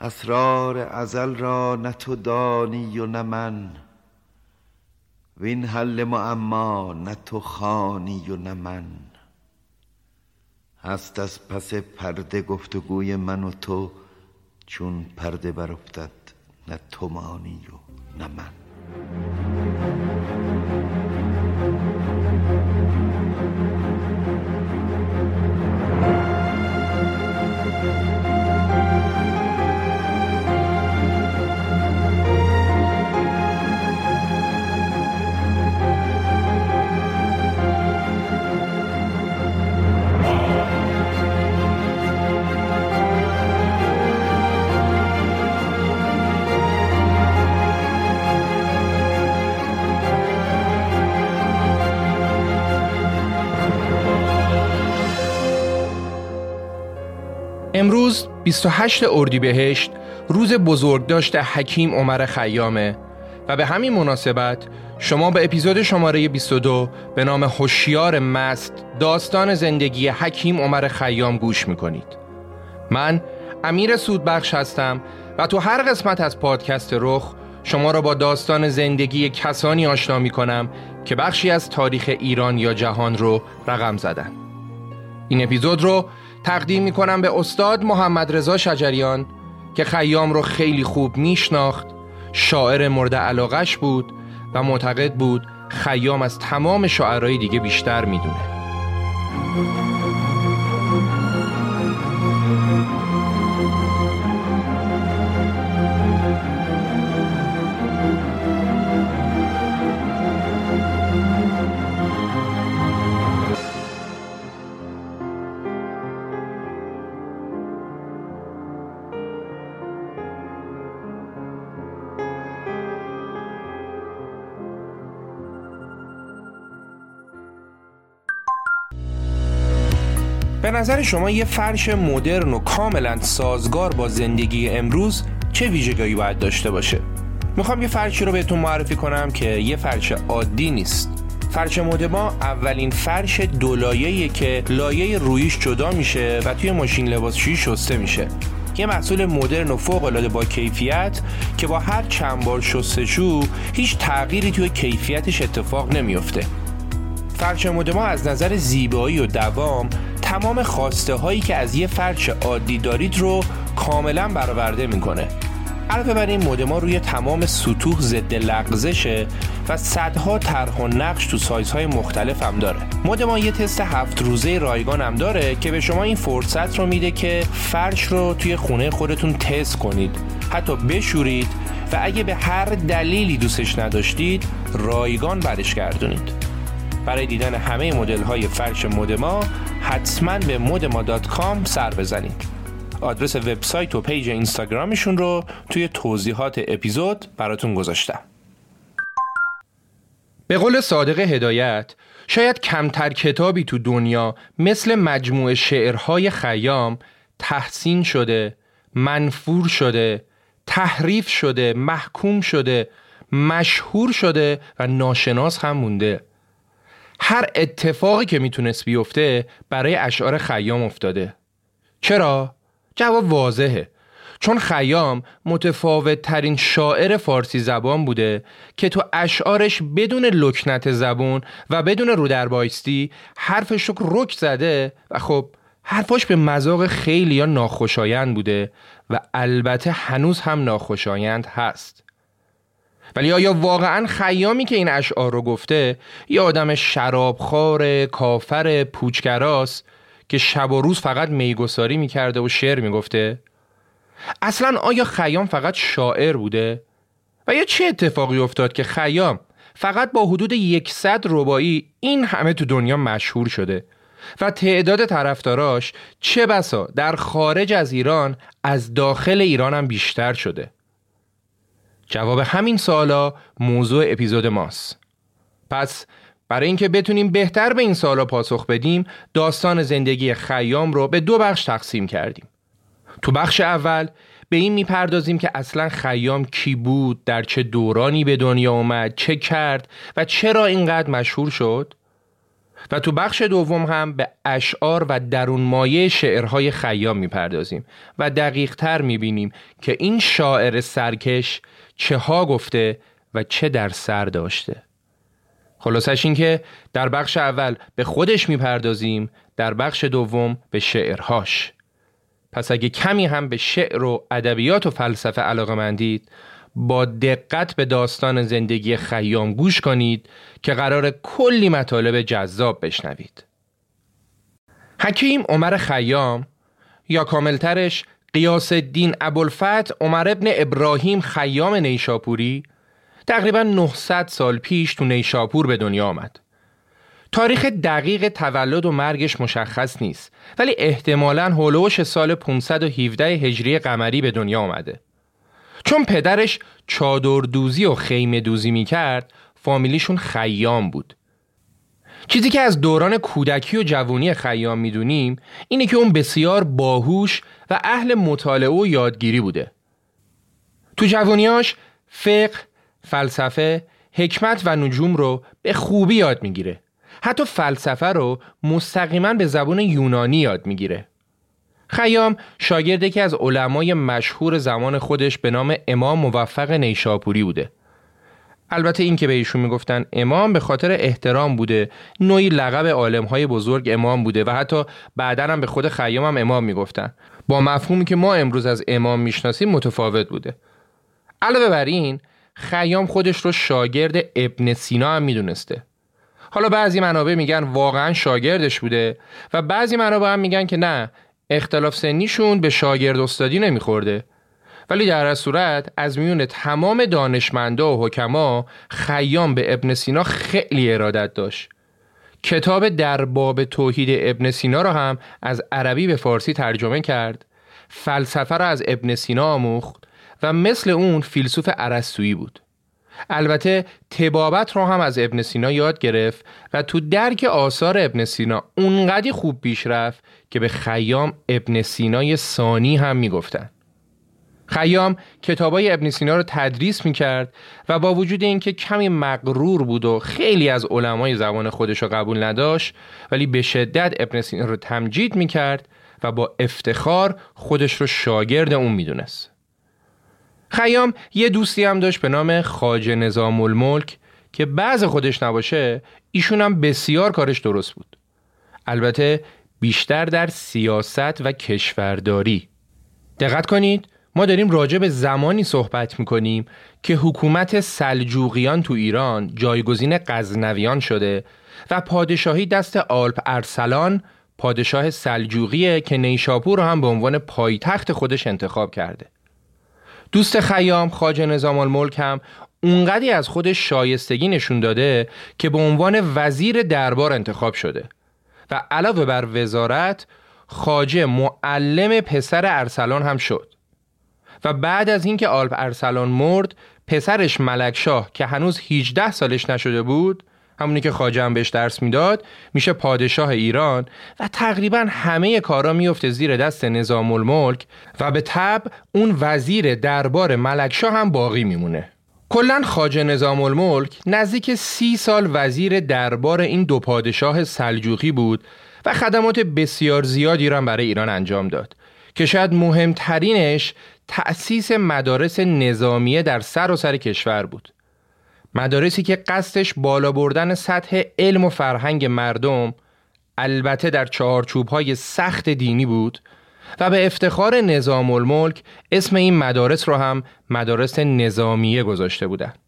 اسرار ازل را نه تو دانی و نه من. وین حل معما نه تو خانی و نه من. هست از پس پرده گفتگوی من و تو چون پرده برافتد نه تو مانی و نه من. 28 اردیبهشت روز بزرگداشت حکیم عمر خیامه و به همین مناسبت شما به اپیزود شماره 22 به نام هوشیار مست داستان زندگی حکیم عمر خیام گوش می‌کنید. من امیر سودبخش هستم و تو هر قسمت از پادکست رخ شما را با داستان زندگی کسانی آشنا می کنم که بخشی از تاریخ ایران یا جهان رو رقم زدن. این اپیزود رو تقدیم می کنم به استاد محمد رضا شجریان که خیام رو خیلی خوب میشناخت. شاعر مورد علاقش بود و معتقد بود خیام از تمام شاعرای دیگه بیشتر می‌دونه. نظر شما یه فرش مدرن و کاملا سازگار با زندگی امروز چه ویژگی باید داشته باشه؟ می‌خوام یه فرشی رو بهتون معرفی کنم که یه فرش عادی نیست. فرش مدما اولین فرش دولایه‌ایه که لایه رویش جدا میشه و توی ماشین لباسشویی شسته میشه. یه محصول مدرن و فوق العاده با کیفیت که با هر چند بار شستشو هیچ تغییری توی کیفیتش اتفاق نمیافته. فرش مدما از نظر زیبایی و دوام تمام خواسته هایی که از یه فرش عادی دارید رو کاملا برآورده می‌کنه. علاوه بر این مدما روی تمام سطوح ضد لغزشه و صدها طرح و نقش تو سایزهای مختلف هم داره. مدما یه تست هفت روزه رایگان هم داره که به شما این فرصت رو میده که فرش رو توی خونه خودتون تست کنید. حتی بشورید و اگه به هر دلیلی دوستش نداشتید رایگان برش گردونید. برای دیدن همه مدل های فرش مدما حتما به مدما.com سر بزنید. آدرس وبسایت و پیج اینستاگرامشون رو توی توضیحات اپیزود براتون گذاشتم. به قول صادق هدایت شاید کمتر کتابی تو دنیا مثل مجموعه شعرهای خیام تحسین شده منفور شده تحریف شده محکوم شده مشهور شده و ناشناس هم مونده. هر اتفاقی که می‌تونست بیفته برای اشعار خیام افتاده. چرا؟ جواب واضحه. چون خیام متفاوت ترین شاعر فارسی زبان بوده که تو اشعارش بدون لکنت زبون و بدون رودربایستی حرفش رو رک زده و خب حرفاش به مذاق خیلی یا ناخوشایند بوده و البته هنوز هم ناخوشایند هست. ولی آیا واقعا خیامی که این اشعار رو گفته یه آدم شرابخوار کافر پوچگراست که شب و روز فقط میگساری می‌کرده و شعر می‌گفته؟ اصلا آیا خیام فقط شاعر بوده؟ و یا چه اتفاقی افتاد که خیام فقط با حدود یکصد ربایی این همه تو دنیا مشهور شده و تعداد طرفداراش چه بسا در خارج از ایران از داخل ایران هم بیشتر شده؟ جواب همین سوالا موضوع اپیزود ماست. پس برای اینکه بتونیم بهتر به این سوالا پاسخ بدیم داستان زندگی خیام رو به دو بخش تقسیم کردیم. تو بخش اول به این می‌پردازیم که اصلا خیام کی بود در چه دورانی به دنیا اومد چه کرد و چرا اینقدر مشهور شد. و تو بخش دوم هم به اشعار و درون مایه شعرهای خیام می‌پردازیم و دقیق تر می‌بینیم که این شاعر سرکش چه ها گفته و چه در سر داشته. خلاصش این که در بخش اول به خودش می‌پردازیم در بخش دوم به شعرهاش. پس اگه کمی هم به شعر و ادبیات و فلسفه علاقه مندید با دقت به داستان زندگی خیام گوش کنید که قرار کلی مطالب جذاب بشنوید. حکیم عمر خیام یا کاملترش قیاس الدین ابوالفت عمر ابن ابراهیم خیام نیشاپوری تقریبا 900 سال پیش تو نیشاپور به دنیا آمد. تاریخ دقیق تولد و مرگش مشخص نیست ولی احتمالا هولوش سال 517 هجری قمری به دنیا آمده. چون پدرش چادر دوزی و خیمه دوزی می کرد فامیلیشون خیام بود. چیزی که از دوران کودکی و جوانی خیام می‌دونیم اینه که اون بسیار باهوش و اهل مطالعه و یادگیری بوده. تو جوانیاش فقه، فلسفه، حکمت و نجوم رو به خوبی یاد می‌گیره. حتی فلسفه رو مستقیما به زبان یونانی یاد می‌گیره. خیام شاگرد که از علمای مشهور زمان خودش به نام امام موفق نیشاپوری بوده. البته این که به ایشون می‌گفتن امام به خاطر احترام بوده نوعی لقب عالمهای بزرگ امام بوده و حتی بعدا هم به خود خیام هم امام می‌گفتن با مفهومی که ما امروز از امام می‌شناسیم متفاوت بوده. علاوه بر این خیام خودش رو شاگرد ابن سینا هم می‌دونسته. حالا بعضی منابع میگن واقعا شاگردش بوده و بعضی منابع هم میگن که نه اختلاف سنیشون به شاگرد استادی نمیخورده. ولی در از صورت از میون تمام دانشمندا و حکما خیام به ابن سینا خیلی ارادت داشت. کتاب در باب توحید ابن سینا را هم از عربی به فارسی ترجمه کرد. فلسفه را از ابن سینا آموخت و مثل اون فیلسوف عرستویی بود. البته تبابت رو هم از ابن سینا یاد گرفت و تو درک آثار ابن سینا اونقدی خوب پیش رفت که به خیام ابن سینای ثانی هم می‌گفتن. خیام کتابای ابن سینا رو تدریس می‌کرد و با وجود اینکه کمی مغرور بود و خیلی از علمای زبان خودش رو قبول نداشت ولی به شدت ابن سینا رو تمجید می‌کرد و با افتخار خودش رو شاگرد اون می‌دونست. خیام یه دوستی هم داشت به نام خاج نظام الملک که بعض خودش نباشه ایشون هم بسیار کارش درست بود. البته بیشتر در سیاست و کشورداری. دقت کنید. ما داریم راجع به زمانی صحبت می‌کنیم که حکومت سلجوقیان تو ایران جایگزین غزنویان شده و پادشاهی دست آلپ ارسلان پادشاه سلجوقیه که نیشاپور رو هم به عنوان پایتخت خودش انتخاب کرده. دوست خیام خاج نظام الملک هم اونقدی از خودش شایستگی نشون داده که به عنوان وزیر دربار انتخاب شده و علاوه بر وزارت خاجه معلم پسر ارسلان هم شد. و بعد از اینکه آلپ ارسلان مرد پسرش ملکشاه که هنوز 18 سالش نشده بود همونی که خاجه هم بهش درس می‌داد میشه پادشاه ایران و تقریبا همه کارا میفته زیر دست نظام الملک و به تب اون وزیر دربار ملکشاه هم باقی میمونه. کلا خاجه نظام الملک نزدیک سی سال وزیر دربار این دو پادشاه سلجوقی بود و خدمات بسیار زیادی را برای ایران انجام داد. که شاید مهمترینش تأسیس مدارس نظامیه در سر و سر کشور بود مدارسی که قصدش بالا بردن سطح علم و فرهنگ مردم البته در چهارچوب های سخت دینی بود و به افتخار نظام الملک اسم این مدارس رو هم مدارس نظامیه گذاشته بودند.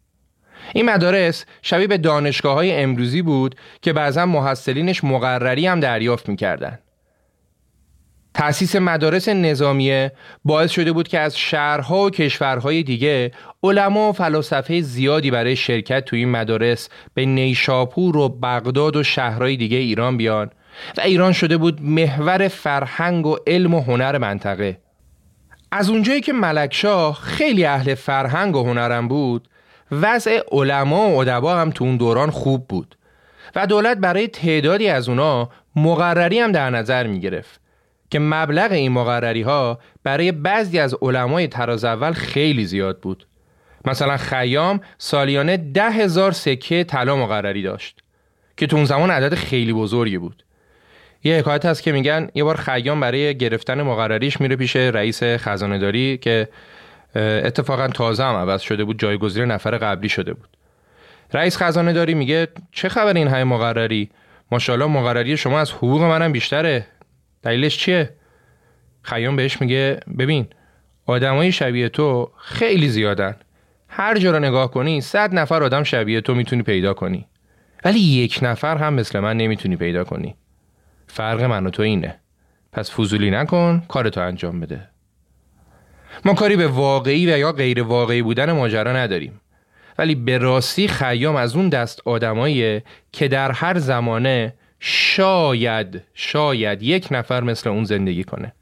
این مدارس شبیه به دانشگاه های امروزی بود که بعضا محصلینش مقرری هم دریافت می‌کردن. تأسیس مدارس نظامیه باعث شده بود که از شهرها و کشورهای دیگه علما و فلاسفه زیادی برای شرکت توی این مدارس به نیشاپور و بغداد و شهرهای دیگه ایران بیان و ایران شده بود محور فرهنگ و علم و هنر منطقه. از اونجایی که ملکشاه خیلی اهل فرهنگ و هنرم بود وضع علما و ادبا هم تو اون دوران خوب بود و دولت برای تعدادی از اونا مقرری هم در نظر می گرفت که مبلغ این مقرری ها برای بعضی از علمای تراز اول خیلی زیاد بود. مثلا خیام سالیانه ده هزار سکه طلا مقرری داشت که تو اون زمان عدد خیلی بزرگی بود. یه حکایت هست که میگن یه بار خیام برای گرفتن مقرریش میره پیش رئیس خزانه داری که اتفاقا تازه هم عوض شده بود جایگزین نفر قبلی شده بود. رئیس خزانه داری میگه چه خبر این های مقرری؟ ماشاءالله مقرری شما از حقوق منم بیشتره. دلیلش چیه؟ خیام بهش میگه ببین آدمای شبیه تو خیلی زیادن. هر جا رو نگاه کنی صد نفر آدم شبیه تو می‌تونی پیدا کنی. ولی یک نفر هم مثل من نمی‌تونی پیدا کنی. فرق من و تو اینه. پس فضولی نکن کارتو انجام بده. ما کاری به واقعی و یا غیر واقعی بودن ماجرا نداریم. ولی به راستی خیام از اون دست آدماییه که در هر زمانه شاید شاید یک نفر مثل اون زندگی کنه.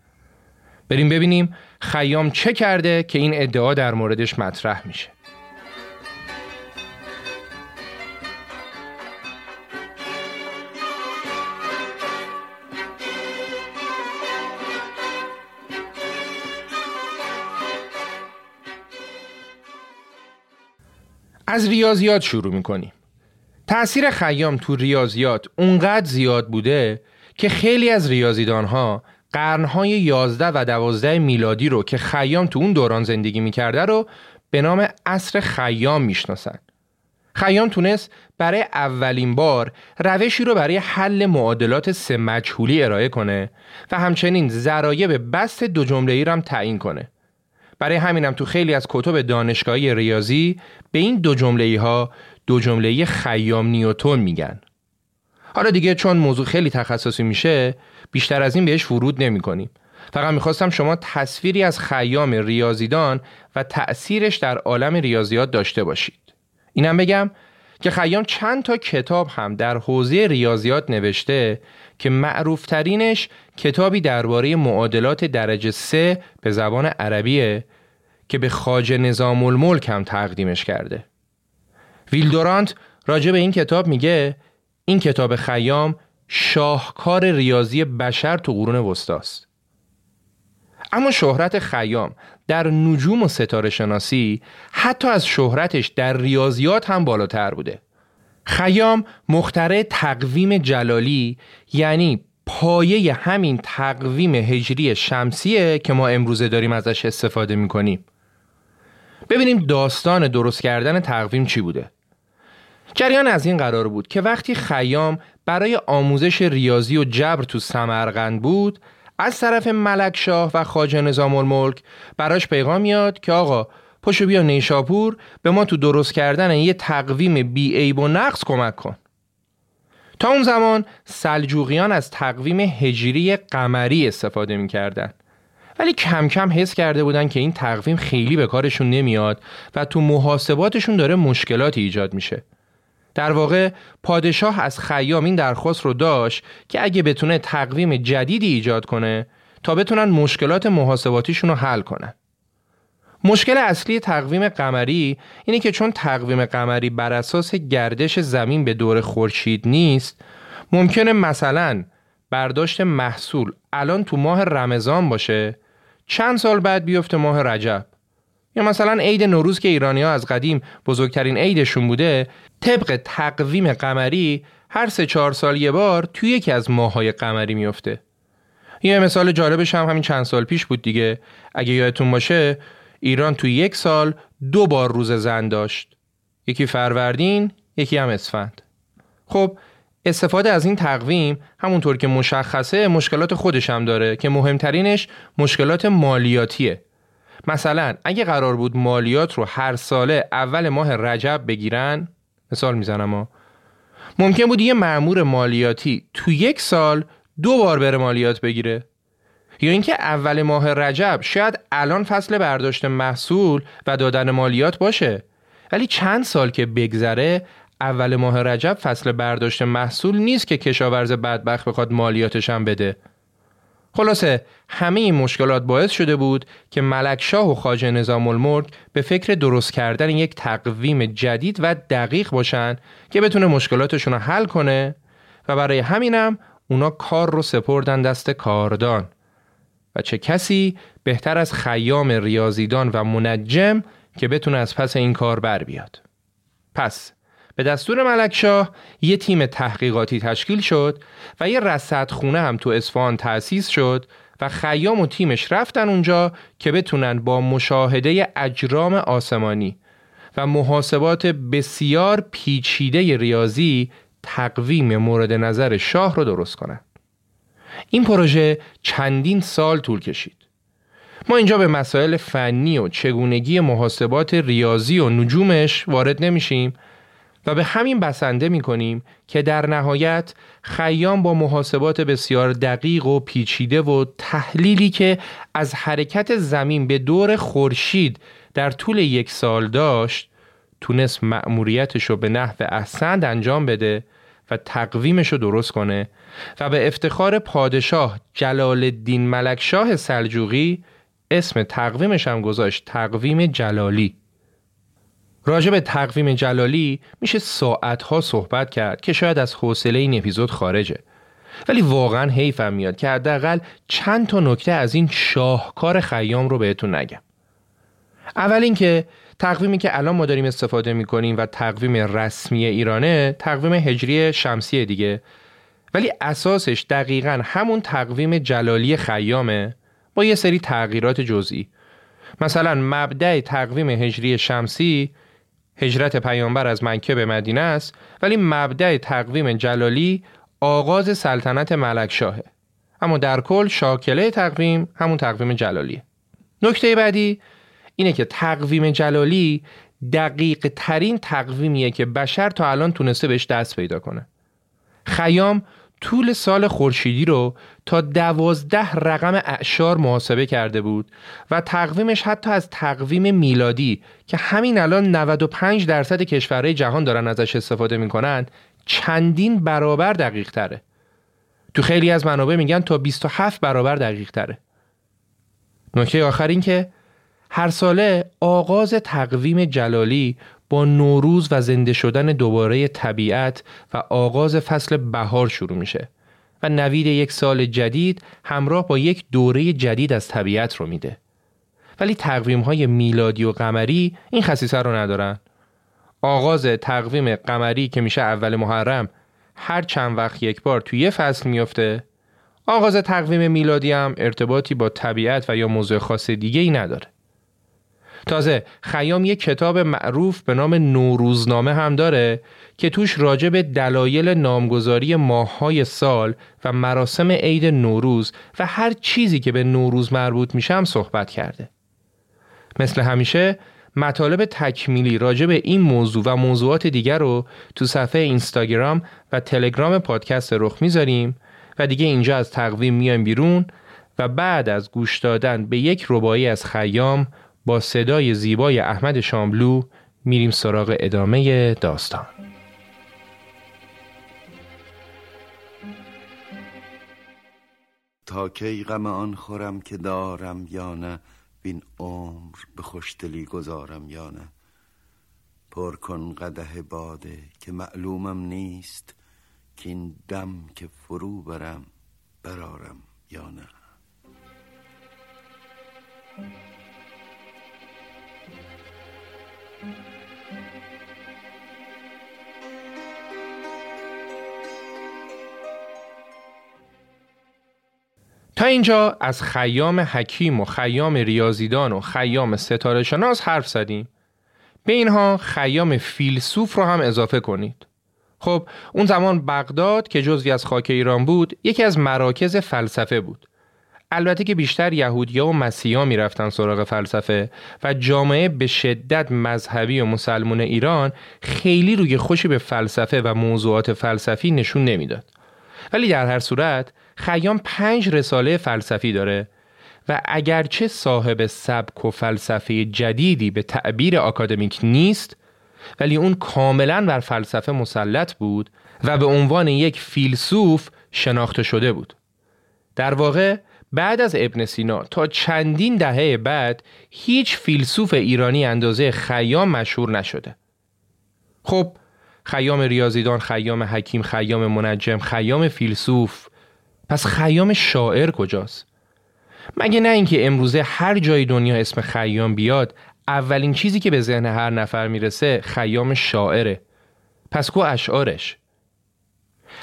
بریم ببینیم خیام چه کرده که این ادعا در موردش مطرح میشه. از ریاضیات شروع می‌کنیم. تأثیر خیام تو ریاضیات اونقدر زیاد بوده که خیلی از ریاضیدان ها قرنهای 11 و 12 میلادی رو که خیام تو اون دوران زندگی می‌کرده رو به نام عصر خیام می‌شناسن. خیام تونست برای اولین بار روشی رو برای حل معادلات سه مجهولی ارائه کنه و همچنین ذرایب بست دو جمله ای رو هم تعیین کنه. برای همینم تو خیلی از کتب دانشگاهی ریاضی به این دو جمله ها دو جمله خیام نیوتون میگن. حالا دیگه چون موضوع خیلی تخصصی میشه بیشتر از این بهش ورود نمی کنیم. فقط می‌خواستم شما تصویری از خیام ریاضیدان و تأثیرش در عالم ریاضیات داشته باشید. اینم بگم که خیام چند تا کتاب هم در حوزه ریاضیات نوشته که معروفترینش کتابی درباره معادلات درجه سه به زبان عربیه که به خاج نظام الملک هم تقدیمش کرده. ویلدورانت راجع به این کتاب میگه این کتاب خیام شاهکار ریاضی بشر تو قرون وسطاست. اما شهرت خیام در نجوم و ستاره شناسی حتی از شهرتش در ریاضیات هم بالاتر بوده. خیام مختره تقویم جلالی یعنی پایه همین تقویم هجری شمسیه که ما امروزه داریم ازش استفاده می‌کنیم. ببینیم داستان درست کردن تقویم چی بوده. جریان از این قرار بود که وقتی خیام برای آموزش ریاضی و جبر تو سمرقند بود از طرف ملک شاه و خاجه نظام الملک براش پیغام میاد که آقا پشو بیا نیشاپور به ما تو درست کردن یه تقویم بی عیب و نقص کمک کن. تا اون زمان سلجوقیان از تقویم هجری قمری استفاده می‌کردن. ولی کم کم حس کرده بودن که این تقویم خیلی به کارشون نمیاد و تو محاسباتشون داره مشکلاتی ایجاد میشه. در واقع پادشاه از خیام این درخواست رو داشت که اگه بتونه تقویم جدیدی ایجاد کنه تا بتونن مشکلات محاسباتیشون رو حل کنن. مشکل اصلی تقویم قمری اینه که چون تقویم قمری بر اساس گردش زمین به دور خورشید نیست ممکنه مثلا برداشت محصول الان تو ماه رمضان باشه چند سال بعد بیفته ماه رجب یا مثلا عید نوروز که ایرانی ها از قدیم بزرگترین عیدشون بوده طبق تقویم قمری هر سه چهار سال یه بار توی یکی از ماهای قمری میفته یه مثال جالبش هم همین چند سال پیش بود دیگه. اگه یادتون باشه ایران توی یک سال دو بار روز زن داشت. یکی فروردین یکی هم اسفند. خب استفاده از این تقویم همونطور که مشخصه مشکلات خودش هم داره که مهمترینش مشکلات مالیاتیه. مثلا اگه قرار بود مالیات رو هر ساله اول ماه رجب بگیرن مثال می‌زنم ممکن بود یه معمور مالیاتی تو یک سال دو بار بره مالیات بگیره. یا اینکه اول ماه رجب شاید الان فصل برداشت محصول و دادن مالیات باشه. ولی چند سال که بگذره اول ماه رجب فصل برداشت محصول نیست که کشاورز بدبخت بخواد مالیاتش هم بده. خلاصه همه این مشکلات باعث شده بود که ملکشاه و خاجه نظام الملک به فکر درست کردن یک تقویم جدید و دقیق باشن که بتونه مشکلاتشون رو حل کنه و برای همینم اونا کار رو سپردن دست کاردان. و چه کسی بهتر از خیام ریاضیدان و منجم که بتونه از پس این کار بر بیاد. پس به دستور ملکشاه یه تیم تحقیقاتی تشکیل شد و یه رصدخونه هم تو اصفهان تأسیس شد و خیام و تیمش رفتن اونجا که بتونن با مشاهده اجرام آسمانی و محاسبات بسیار پیچیده ریاضی تقویم مورد نظر شاه رو درست کنن. این پروژه چندین سال طول کشید. ما اینجا به مسائل فنی و چگونگی محاسبات ریاضی و نجومش وارد نمیشیم و به همین بسنده می کنیم که در نهایت خیام با محاسبات بسیار دقیق و پیچیده و تحلیلی که از حرکت زمین به دور خورشید در طول یک سال داشت تونست مأموریتش رو به نحو احسند انجام بده و تقویمش رو درست کنه و به افتخار پادشاه جلال الدین ملکشاه سلجوقی اسم تقویمش هم گذاشت تقویم جلالی. راجع به تقویم جلالی میشه ساعتها صحبت کرد که شاید از حوصله این اپیزود خارجه. ولی واقعا حیفم میاد که حداقل چند تا نکته از این شاهکار خیام رو بهتون نگم. اول اینکه تقویمی که الان ما داریم استفاده می‌کنیم و تقویم رسمی ایرانه تقویم هجری شمسی دیگه. ولی اساسش دقیقا همون تقویم جلالی خیامه با یه سری تغییرات جزئی. مثلا مبدع تقویم هجری شمسی هجرت پیامبر از مکه به مدینه است ولی مبدع تقویم جلالی آغاز سلطنت ملک شاهه اما در کل شاکله تقویم همون تقویم جلالیه. نکته بعدی اینه که تقویم جلالی دقیق ترین تقویمیه که بشر تا الان تونسته بهش دست پیدا کنه. خیام طول سال خورشیدی رو تا دوازده رقم اعشار محاسبه کرده بود و تقویمش حتی از تقویم میلادی که همین الان 95 درصد کشورهای جهان دارن ازش استفاده می‌کنن چندین برابر دقیق تره. تو خیلی از منابع میگن تا 27 برابر دقیق تره. نکته آخر این که هر ساله آغاز تقویم جلالی با نوروز و زنده شدن دوباره طبیعت و آغاز فصل بهار شروع میشه و نوید یک سال جدید همراه با یک دوره جدید از طبیعت رو میده. ولی تقویم های میلادی و قمری این خصیصه رو ندارن. آغاز تقویم قمری که میشه اول محرم هر چند وقت یک بار توی یه فصل میفته آغاز تقویم میلادی هم ارتباطی با طبیعت و یا موضوع خاص دیگه ای نداره. تازه خیام یک کتاب معروف به نام نوروزنامه هم داره که توش راجع به دلایل نامگذاری ماههای سال و مراسم عید نوروز و هر چیزی که به نوروز مربوط میشه هم صحبت کرده. مثل همیشه مطالب تکمیلی راجع به این موضوع و موضوعات دیگر رو تو صفحه اینستاگرام و تلگرام پادکست رخ می‌ذاریم و دیگه اینجا از تقویم میایم بیرون و بعد از گوش دادن به یک ربایی از خیام با صدای زیبای احمد شاملو میریم سراغ ادامه داستان. تا کی غم آن خورم که دارم یا نه بین عمر به خوشدلی گذارم یا نه. پر کن قده باده که معلومم نیست که این دم که فرو برم برارم یا نه. تا اینجا از خیام حکیم و خیام ریاضیدان و خیام ستاره شناس حرف زدیم. به اینها خیام فیلسوف رو هم اضافه کنید. خب اون زمان بغداد که جزوی از خاک ایران بود یکی از مراکز فلسفه بود. البته که بیشتر یهودیا و مسیحا می‌رفتن سراغ فلسفه و جامعه به شدت مذهبی و مسلمون ایران خیلی روی خوشی به فلسفه و موضوعات فلسفی نشون نمی‌داد. ولی در هر صورت خیام پنج رساله فلسفی داره و اگرچه صاحب سبک و فلسفه جدیدی به تعبیر آکادمیک نیست ولی اون کاملا بر فلسفه مسلط بود و به عنوان یک فیلسوف شناخته شده بود. در واقع بعد از ابن سینا تا چندین دهه بعد هیچ فیلسوف ایرانی اندازه خیام مشهور نشده. خب خیام ریاضیدان، خیام حکیم، خیام منجم، خیام فیلسوف پس خیام شاعر کجاست؟ مگه نه اینکه امروزه هر جای دنیا اسم خیام بیاد اولین چیزی که به ذهن هر نفر می‌رسه خیام شاعره. پس کو اشعارش.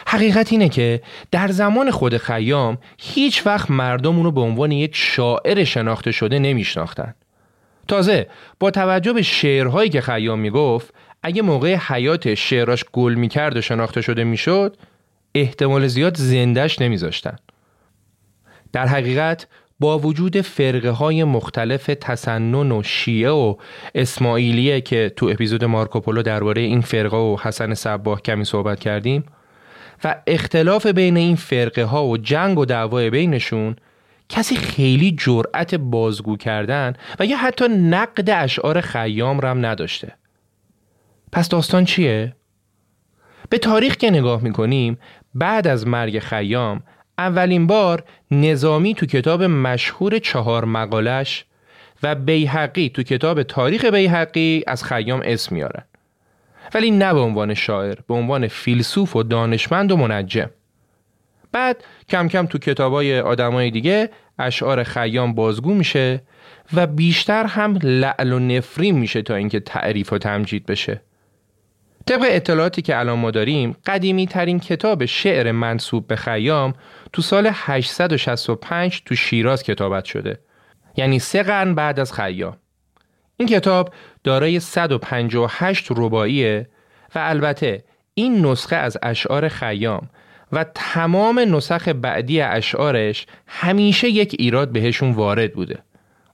حقیقت اینه که در زمان خود خیام هیچ وقت مردم اونو به عنوان یک شاعر شناخته شده نمیشناختن. تازه با توجه به شعرهایی که خیام می‌گفت اگه موقع حیات شعراش گل می‌کرد و شناخته شده می‌شد احتمال زیاد زندش نمیذاشتن. در حقیقت با وجود فرقه های مختلف تسنن و شیعه و اسماعیلیه که تو اپیزود مارکوپولو درباره این فرقه و حسن صباه کمی صحبت کردیم و اختلاف بین این فرقه ها و جنگ و دعوای بینشون کسی خیلی جرأت بازگو کردن و یا حتی نقد اشعار خیام رم نداشته پس داستان چیه؟ به تاریخ که نگاه می‌کنیم بعد از مرگ خیام اولین بار نظامی تو کتاب مشهور چهار مقالش و بیحقی تو کتاب تاریخ بیحقی از خیام اسم میارن ولی نه به عنوان شاعر به عنوان فیلسوف و دانشمند و منجم. بعد کم کم تو کتابای آدمای دیگه اشعار خیام بازگو میشه و بیشتر هم لعل و نفرین میشه تا اینکه تعریف و تمجید بشه. طبق اطلاعاتی که الان ما داریم قدیمی ترین کتاب شعر منصوب به خیام تو سال 865 تو شیراز کتابت شده. یعنی سه قرن بعد از خیام. این کتاب دارای 158 رباعیه و البته این نسخه از اشعار خیام و تمام نسخ بعدی اشعارش همیشه یک ایراد بهشون وارد بوده.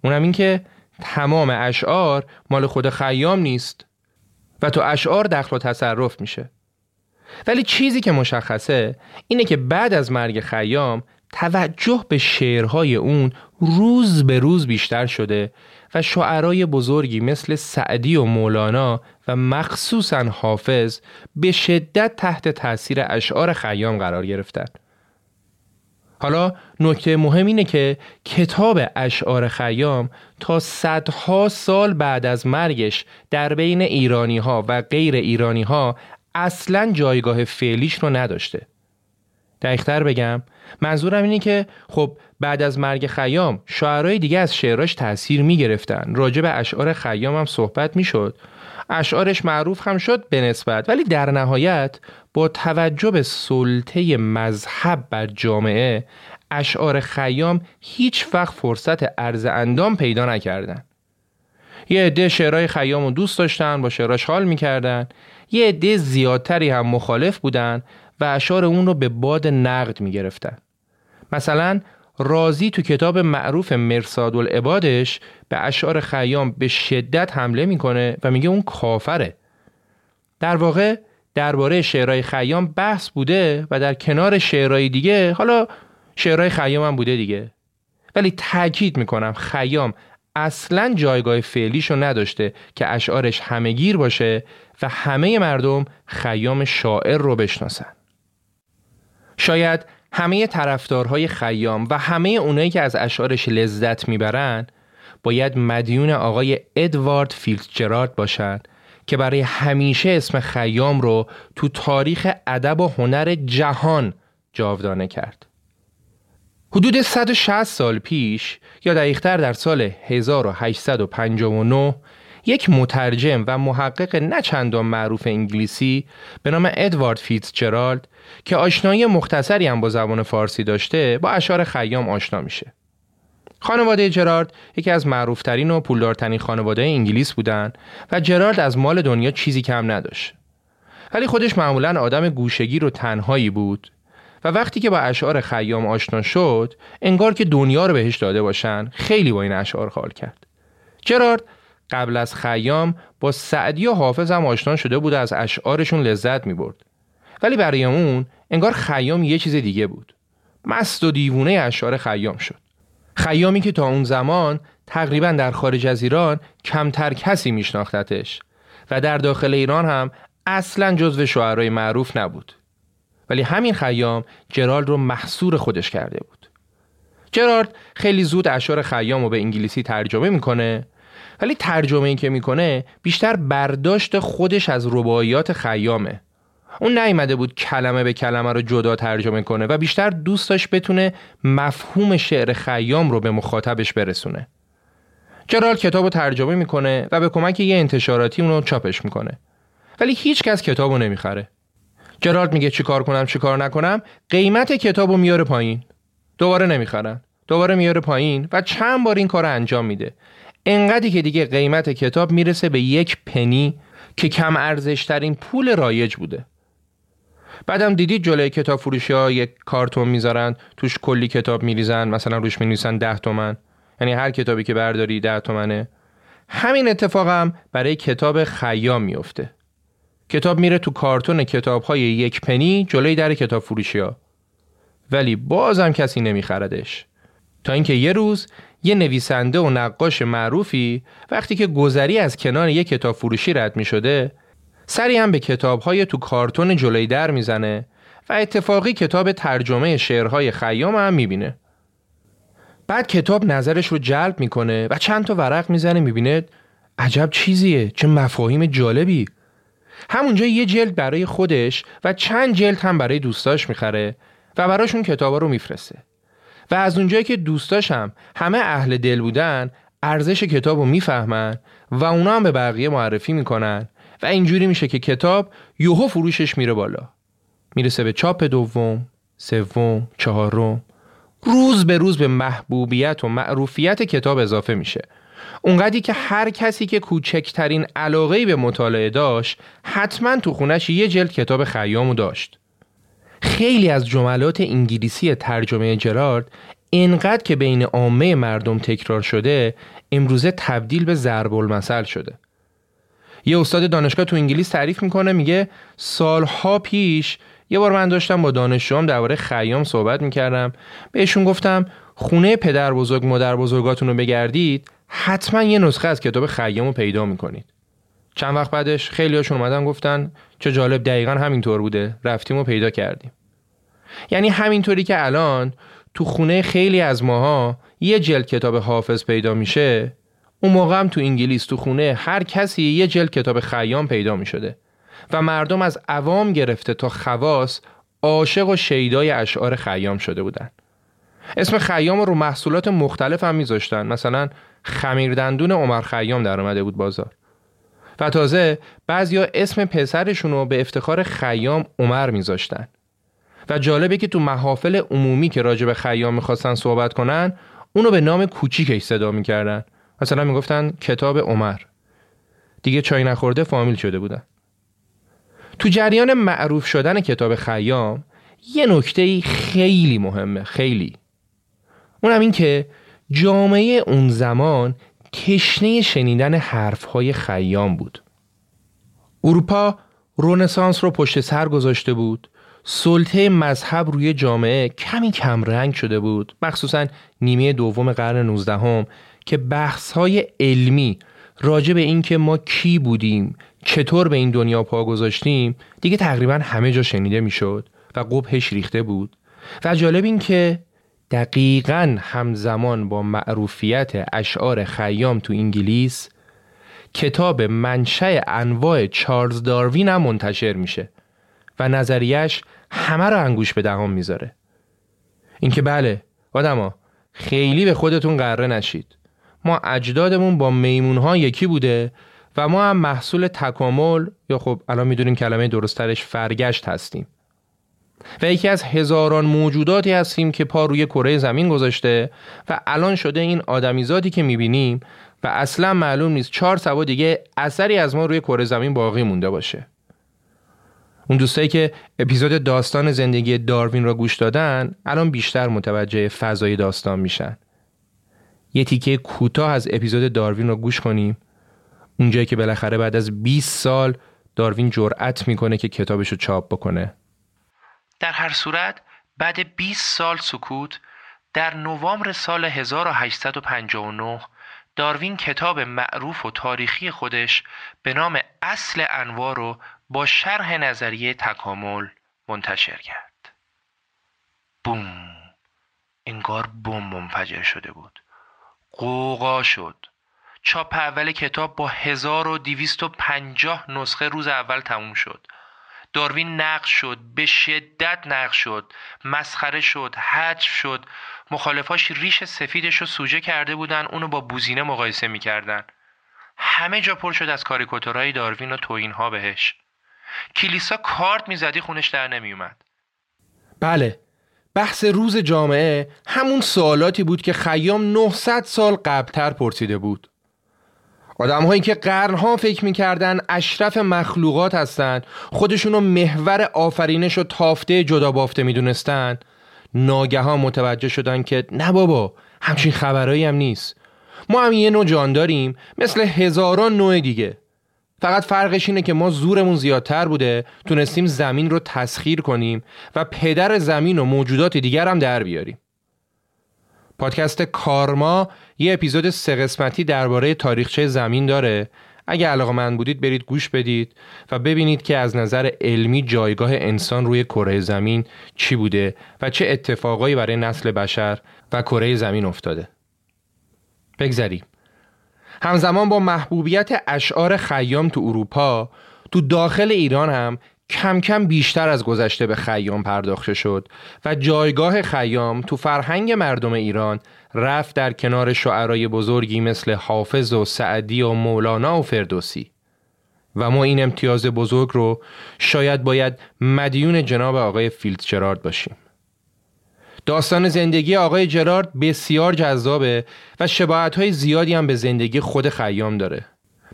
اونم این که تمام اشعار مال خود خیام نیست و تو اشعار دخل و تصرف میشه. ولی چیزی که مشخصه اینه که بعد از مرگ خیام توجه به شعرهای اون روز به روز بیشتر شده و شعرای بزرگی مثل سعدی و مولانا و مخصوصا حافظ به شدت تحت تاثیر اشعار خیام قرار گرفتن. حالا نکته مهم اینه که کتاب اشعار خیام تا صدها سال بعد از مرگش در بین ایرانی ها و غیر ایرانی ها اصلا جایگاه فعلیش رو نداشته. دقیقتر بگم. منظورم اینه که خب بعد از مرگ خیام شعرهای دیگه از شعراش تاثیر می گرفتن راجع به اشعار خیام هم صحبت می شد اشعارش معروف هم شد به نسبت ولی در نهایت با توجه به سلطه مذهب بر جامعه اشعار خیام هیچ وقت فرصت عرض اندام پیدا نکردن. یه عده شعرهای خیام رو دوست داشتن با شعراش حال می‌کردن. یه عده زیادتری هم مخالف بودن. و اشعار اون رو به باد نقد می‌گرفتن. مثلا رازی تو کتاب معروف مرساد العبادش به اشعار خیام به شدت حمله می‌کنه و میگه اون کافره. در واقع درباره شعرهای خیام بحث بوده و در کنار شعرهای دیگه حالا شعرهای خیام هم بوده دیگه. ولی تاکید می‌کنم خیام اصلا جایگاه فعلیشو نداشته که اشعارش همهگیر باشه و همه مردم خیام شاعر رو بشناسن. شاید همه طرفدارهای خیام و همه اونایی که از اشعارش لذت می‌برن باید مدیون آقای ادوارد فیلدجرارد باشند که برای همیشه اسم خیام رو تو تاریخ ادب و هنر جهان جاودانه کرد. حدود 160 سال پیش یا دقیقتر در سال 1859 یک مترجم و محقق نچندان معروف انگلیسی به نام ادوارد فیتزجرالد که آشنایی مختصری هم با زبان فارسی داشته با اشعار خیام آشنا میشه. خانواده جرارد یکی از معروفترین و پولدارترین خانواده انگلیس بودن و جرارد از مال دنیا چیزی کم نداشت. ولی خودش معمولا آدم گوشگیر و تنهایی بود و وقتی که با اشعار خیام آشنا شد انگار که دنیا رو بهش داده باشن خیلی با این اشعار حال کرد. جرارد قبل از خیام با سعدی و حافظ هم آشنا شده بود از اشعارشون لذت می برد. ولی برای اون انگار خیام یه چیز دیگه بود. مست و دیوونه اشعار خیام شد. خیامی که تا اون زمان تقریبا در خارج از ایران کمتر کسی میشناختتش و در داخل ایران هم اصلا جزو شعرهای معروف نبود. ولی همین خیام جرالد رو محصور خودش کرده بود. جرالد خیلی زود اشعار خیام رو به انگلیسی ترجمه می‌کنه ولی ترجمه این که می‌کنه بیشتر برداشت خودش از رباعیات خیامه اون نیامده بود کلمه به کلمه رو جدا ترجمه کنه و بیشتر دوست داشت بتونه مفهوم شعر خیام رو به مخاطبش برسونه. جرال کتاب رو ترجمه می‌کنه و به کمک یه انتشاراتی اونو چاپش می‌کنه. ولی هیچ کس کتاب رو نمی‌خره. جرالد میگه چیکار کنم چیکار نکنم؟ قیمت کتاب رو میاره پایین. دوباره نمی‌خرن. دوباره میاره پایین و چند بار این کار انجام میده. انقدری که دیگه قیمت کتاب می‌رسه به یک پنی که کم ارزشترین پول رایج بوده. بعدم دیدید جلوی کتاب فروشی ها یک کارتون می‌ذارن؟ توش کلی کتاب میریزن مثلا روش می‌نویسن ده تومن. یعنی هر کتابی که برداری ده تومنه. همین اتفاق هم برای کتاب خیام میفته کتاب میره تو کارتون کتاب های یک پنی جلوی در کتاب فروشی ها ولی بازم کسی نمیخردش تا اینکه یه روز یه نویسنده و نقاش معروفی وقتی که گذری از کنار یه کتاب فروشی رد می شده سری هم به کتاب های تو کارتون جلوی در می‌زنه و اتفاقی کتاب ترجمه شعرهای خیام هم می‌بینه. بعد کتاب نظرش رو جلب می‌کنه و چند تا ورق می‌زنه می‌بینه عجب چیزیه چه مفاهیم جالبی همونجا یه جلد برای خودش و چند جلد هم برای دوستاش می‌خره و براشون کتابا رو میفرسته و از اونجایی که دوستاشم همه اهل دل بودن ارزش کتاب رو می‌فهمن و اونا هم به بقیه معرفی می‌کنن و اینجوری میشه که کتاب یوهو فروشش میره بالا. می‌رسه به چاپ دوم سوم چهارم. روز به روز به محبوبیت و معروفیت کتاب اضافه میشه. اونقدی که هر کسی که کوچکترین علاقه به مطالعه داشت حتما تو خونش یه جلد کتاب خیامو داشت. خیلی از جملات انگلیسی ترجمه جرارد اینقدر که بین عامه مردم تکرار شده امروزه تبدیل به ضرب المثل شده. یه استاد دانشگاه تو انگلیس تعریف می‌کنه میگه سالها پیش یه بار من داشتم با دانشجوام درباره خیام صحبت می‌کردم. بهشون گفتم خونه پدر بزرگ مادر بزرگاتون رو بگردید حتما یه نسخه از کتاب خیام رو پیدا می‌کنید. چند وقت بعدش خیلی هاشون اومدن گفتن چه جالب دقیقا همینطور بوده رفتیم و پیدا کردیم. یعنی همینطوری که الان تو خونه خیلی از ماها یه جلد کتاب حافظ پیدا میشه اون موقع هم تو انگلیس تو خونه هر کسی یه جلد کتاب خیام پیدا می شده و مردم از عوام گرفته تا خواص عاشق و شیدای اشعار خیام شده بودن. اسم خیام رو محصولات مختلف هم میذاشتن. مثلا خمیر دندون عمر خیام در اومده بود بازار. و تازه بعضیا اسم پسرشون رو به افتخار خیام عمر میذاشتن. و جالبه که تو محافل عمومی که راجع به خیام می‌خواستن صحبت کنن اونو به نام کوچیکش صدا می‌کردن. مثلا می‌گفتن کتاب عمر. دیگه چای نخورده فامیل شده بودن. تو جریان معروف شدن کتاب خیام یه نکته خیلی مهمه خیلی. اونم این که جامعه اون زمان تشنه شنیدن حرفهای خیام بود. اروپا رونسانس رو پشت سر گذاشته بود. سلطه مذهب روی جامعه کمی کم رنگ شده بود. مخصوصا نیمه دوم قرن 19 که بحث علمی راجع به اینکه ما کی بودیم چطور به این دنیا پا گذاشتیم دیگه تقریبا همه جا شنیده می‌شد و قبهش ریخته بود. و جالب این که دقیقا همزمان با معروفیت اشعار خیام تو انگلیس کتاب منشأ انواع چارلز داروین هم منتشر میشه و نظریش همه رو انگوش به دهان می‌ذاره. اینکه بله آدما خیلی به خودتون قره نشید. ما اجدادمون با میمون ها یکی بوده و ما هم محصول تکامل یا خب الان می‌دونیم کلمه درسترش فرگشت هستیم. و یکی از هزاران موجوداتی هستیم که پا روی کره زمین گذاشته و الان شده این آدمیزادی که می‌بینیم و اصلا معلوم نیست چهار سوا دیگه اثری از ما روی کره زمین باقی مونده باشه. اون دوستایی که اپیزود داستان زندگی داروین را گوش دادن الان بیشتر متوجه فضای داستان میشن. یه تیکه کوتاه از اپیزود داروین رو گوش کنیم اونجایی که بالاخره بعد از 20 سال داروین جرأت می‌کنه که کتابش رو چاپ بکنه در هر صورت بعد 20 سال سکوت در نوامبر سال 1859 داروین کتاب معروف و تاریخی خودش به نام اصل انواع رو با شرح نظریه تکامل منتشر کرد. بوم انگار بوم منفجر شده بود. قوقا شد. چاپ اول کتاب با 1250 نسخه روز اول تموم شد. داروین نقش شد به شدت نقش شد مسخره شد حجف شد. مخالفاش ریش سفیدش رو سوژه کرده بودن اونو با بوزینه مقایسه می‌کردن. همه جا پر شد از کاریکاتورهای داروین و توین ها بهش. کلیسا کارت می‌زدی خونش در نمیومد بله. بحث روز جامعه همون سوالاتی بود که خیام 900 سال قبلتر پرسیده بود. آدم هایی که قرنها فکر می‌کردن اشرف مخلوقات هستند خودشونو محور آفرینش و تافته جدا بافته می‌دونستن ناگهان متوجه شدن که نه بابا همچین خبرایی هم نیست. ما هم یه نوع جان داریم مثل هزاران نوع دیگه. فقط فرقش اینه که ما زورمون زیادتر بوده تونستیم زمین رو تسخیر کنیم و پدر زمین و موجودات دیگر هم در بیاریم پادکست کارما یه اپیزود سه قسمتی درباره تاریخچه زمین داره اگه علاقه من بودید برید گوش بدید و ببینید که از نظر علمی جایگاه انسان روی کره زمین چی بوده و چه اتفاقایی برای نسل بشر و کره زمین افتاده. بگذریم. همزمان با محبوبیت اشعار خیام تو اروپا تو داخل ایران هم کم کم بیشتر از گذشته به خیام پرداخته شد و جایگاه خیام تو فرهنگ مردم ایران رفت در کنار شعرای بزرگی مثل حافظ و سعدی و مولانا و فردوسی. و ما این امتیاز بزرگ رو شاید باید مدیون جناب آقای فیلد جرارد باشیم. داستان زندگی آقای جرارد بسیار جذابه و شباعت های زیادی هم به زندگی خود خیام داره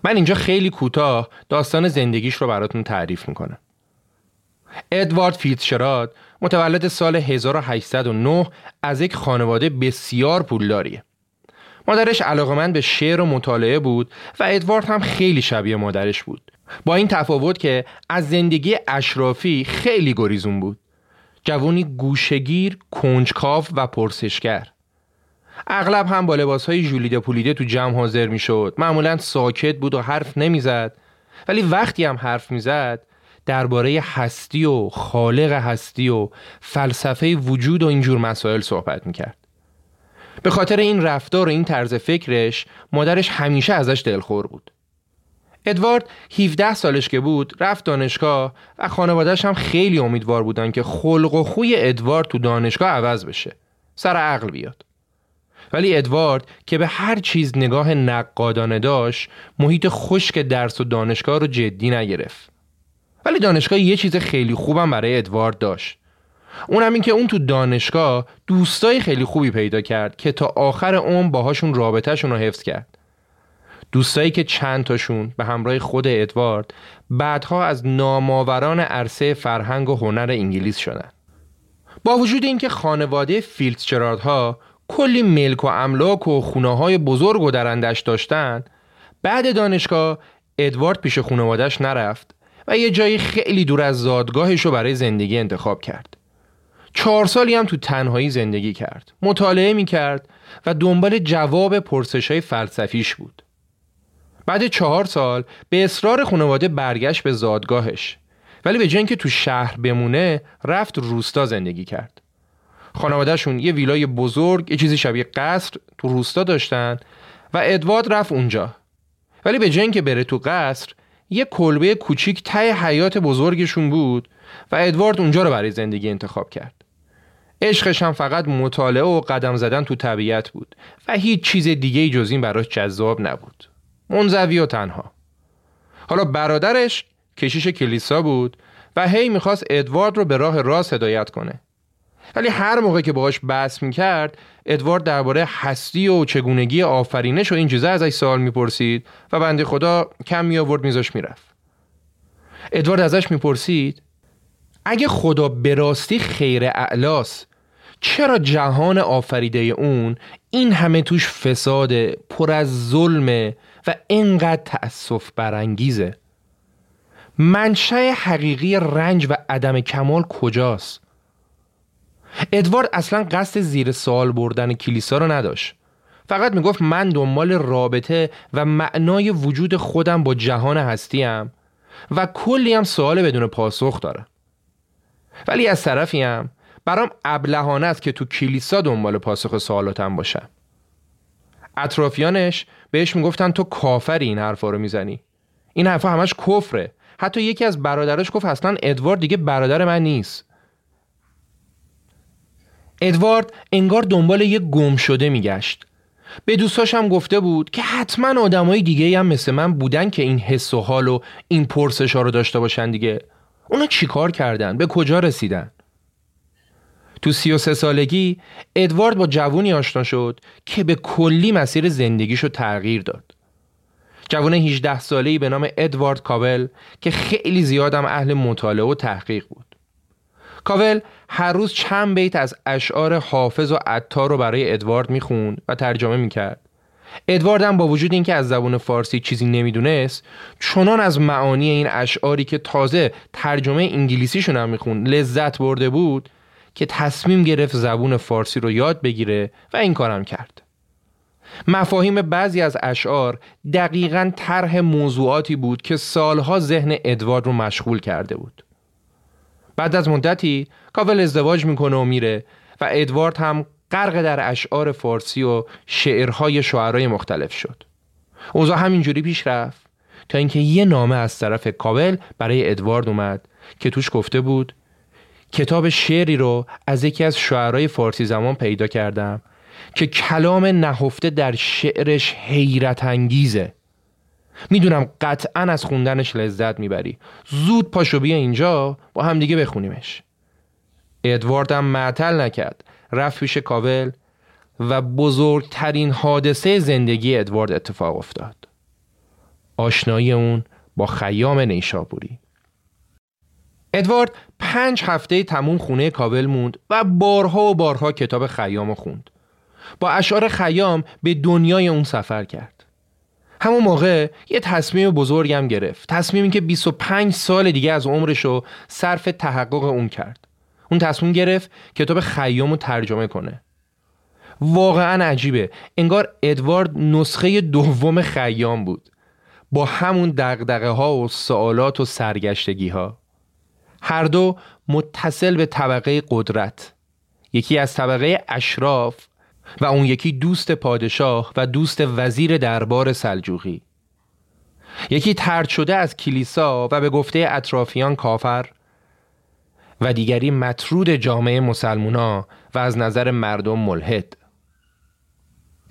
من اینجا خیلی کوتاه داستان زندگیش رو براتون تعریف می‌کنم ادوارد فیتشراد متولد سال 1809 از یک خانواده بسیار پولداریه. مادرش علاقمند به شعر و مطالعه بود و ادوارد هم خیلی شبیه مادرش بود. با این تفاوت که از زندگی اشرافی خیلی گریزون بود. جوانی گوشگیر، کنجکاو و پرسشگر. اغلب هم با لباس های جولیده پولیده تو جمع حاضر می شد. معمولا ساکت بود و حرف نمی‌زد. ولی وقتی هم حرف می‌زد درباره هستی و خالق هستی و فلسفه وجود و اینجور مسائل صحبت می‌کرد. به خاطر این رفتار و این طرز فکرش مادرش همیشه ازش دلخور بود. ادوارد 17 سالش که بود رفت دانشگاه و خانوادهش هم خیلی امیدوار بودن که خلق و خوی ادوارد تو دانشگاه عوض بشه. سر عقل بیاد. ولی ادوارد که به هر چیز نگاه نقادانه داشت محیط خشک درس و دانشگاه رو جدی نگرفت. ولی دانشگاه یه چیز خیلی خوبم برای ادوارد داشت اونم این که اون تو دانشگاه دوستای خیلی خوبی پیدا کرد که تا آخر اون باهاشون رابطهشون رو حفظ کرد دوستایی که چند تاشون به همراه خود ادوارد بعدها از نامآوران عرصه فرهنگ و هنر انگلیس شدن با وجود اینکه خانواده فیلتچراردها کلی ملک و املاک و خونه های بزرگ و درندش داشتن بعد دانشگاه ادوارد پیش خانوادش نرفت و یه جایی خیلی دور از زادگاهش رو برای زندگی انتخاب کرد. چهار سالی هم تو تنهایی زندگی کرد. مطالعه می کرد و دنبال جواب پرسش های فلسفیش بود. بعد چهار سال به اصرار خانواده برگشت به زادگاهش. ولی به که تو شهر بمونه رفت روستا زندگی کرد. خانوادهشون یه ویلای بزرگ یه چیزی شبیه قصر تو روستا داشتن و ادوارد رفت اونجا. ولی به اینکه بره تو قصر یه کلبه کوچیک ته حیات بزرگشون بود و ادوارد اونجا رو برای زندگی انتخاب کرد. عشقش هم فقط مطالعه و قدم زدن تو طبیعت بود و هیچ چیز دیگه جز این براش جذاب نبود. منزوی و تنها. حالا برادرش کشیش کلیسا بود و هی می‌خواست ادوارد رو به راه راست هدایت کنه. ولی هر موقع که باهاش بحث می‌کرد ادوارد درباره هستی و چگونگی آفرینش و این چیزا ازش سوال می‌پرسید و بنده خدا کم می آورد میذاش می‌رفت. ادوارد ازش می‌پرسید اگه خدا به راستی خیر اعلاس چرا جهان آفریده اون این همه توش فساد پر از ظلمه و اینقدر تأسف برانگیزه. منشأ حقیقی رنج و عدم کمال کجاست؟ ادوارد اصلا قصد زیر سوال بردن کلیسا رو نداشت. فقط می‌گفت من دنبال رابطه و معنای وجود خودم با جهان هستیم و کلی هم سوال بدون پاسخ دارم ولی از طرفی هم برام ابلهانه است که تو کلیسا دنبال پاسخ سوالاتم باشم اطرافیانش بهش می‌گفتن تو کافری این حرفا رو می‌زنی. این حرفا همش کفره. حتی یکی از برادرش گفت اصلا ادوارد دیگه برادر من نیست. ادوارد انگار دنبال یه گم شده میگشت. به دوستاش هم گفته بود که حتما آدمای دیگه هم مثل من بودن که این حس و حال و این پرسش ها رو داشته باشن دیگه. اونا چیکار کردن؟ به کجا رسیدن؟ تو سی و سه سالگی ادوارد با جوونی آشنا شد که به کلی مسیر زندگیشو تغییر داد. جوان 18 ساله‌ای به نام ادوارد کاول که خیلی زیادم اهل مطالعه و تحقیق بود. کاول هر روز چند بیت از اشعار حافظ و عطار رو برای ادوارد می‌خوند و ترجمه می‌کرد. ادوارد هم با وجود اینکه از زبون فارسی چیزی نمی‌دونست چنان از معانی این اشعاری که تازه ترجمه انگلیسیشون هم می‌خوند لذت برده بود که تصمیم گرفت زبون فارسی رو یاد بگیره و این کارم کرد. مفاهیم بعضی از اشعار دقیقا طرح موضوعاتی بود که سالها ذهن ادوارد رو مشغول کرده بود. بعد از مدتی کاول ازدواج می‌کنه و میره و ادوارد هم غرق در اشعار فارسی و شعرهای شعرهای مختلف شد. اوضاع همینجوری پیش رفت تا اینکه یه نامه از طرف کاول برای ادوارد اومد که توش گفته بود کتاب شعری رو از یکی از شعرهای فارسی زمان پیدا کردم که کلام نهفته در شعرش حیرت انگیزه. می‌دونم قطعا از خوندنش لذت می‌بری. زود پاشو بیا اینجا با هم دیگه بخونیمش. ادوارد هم معطل نکرد. رفت پیش کاول و بزرگترین حادثه زندگی ادوارد اتفاق افتاد. آشنایی اون با خیام نیشابوری. ادوارد پنج هفته تموم خونه کاول موند و بارها و بارها کتاب خیام خوند. با اشعار خیام به دنیای اون سفر کرد. همون موقع یه تصمیم بزرگم گرفت. تصمیمی که 25 سال دیگه از عمرش رو صرف تحقق اون کرد. اون تصمیم گرفت کتاب خیام رو ترجمه کنه. واقعا عجیبه. انگار ادوارد نسخه دوم خیام بود. با همون دقدقه ها و سوالات و سرگشتگی ها هر دو متصل به طبقه قدرت. یکی از طبقه اشراف و اون یکی دوست پادشاه و دوست وزیر دربار سلجوقی. یکی ترد شده از کلیسا و به گفته اطرافیان کافر و دیگری مطرود جامعه مسلمونا و از نظر مردم ملحد.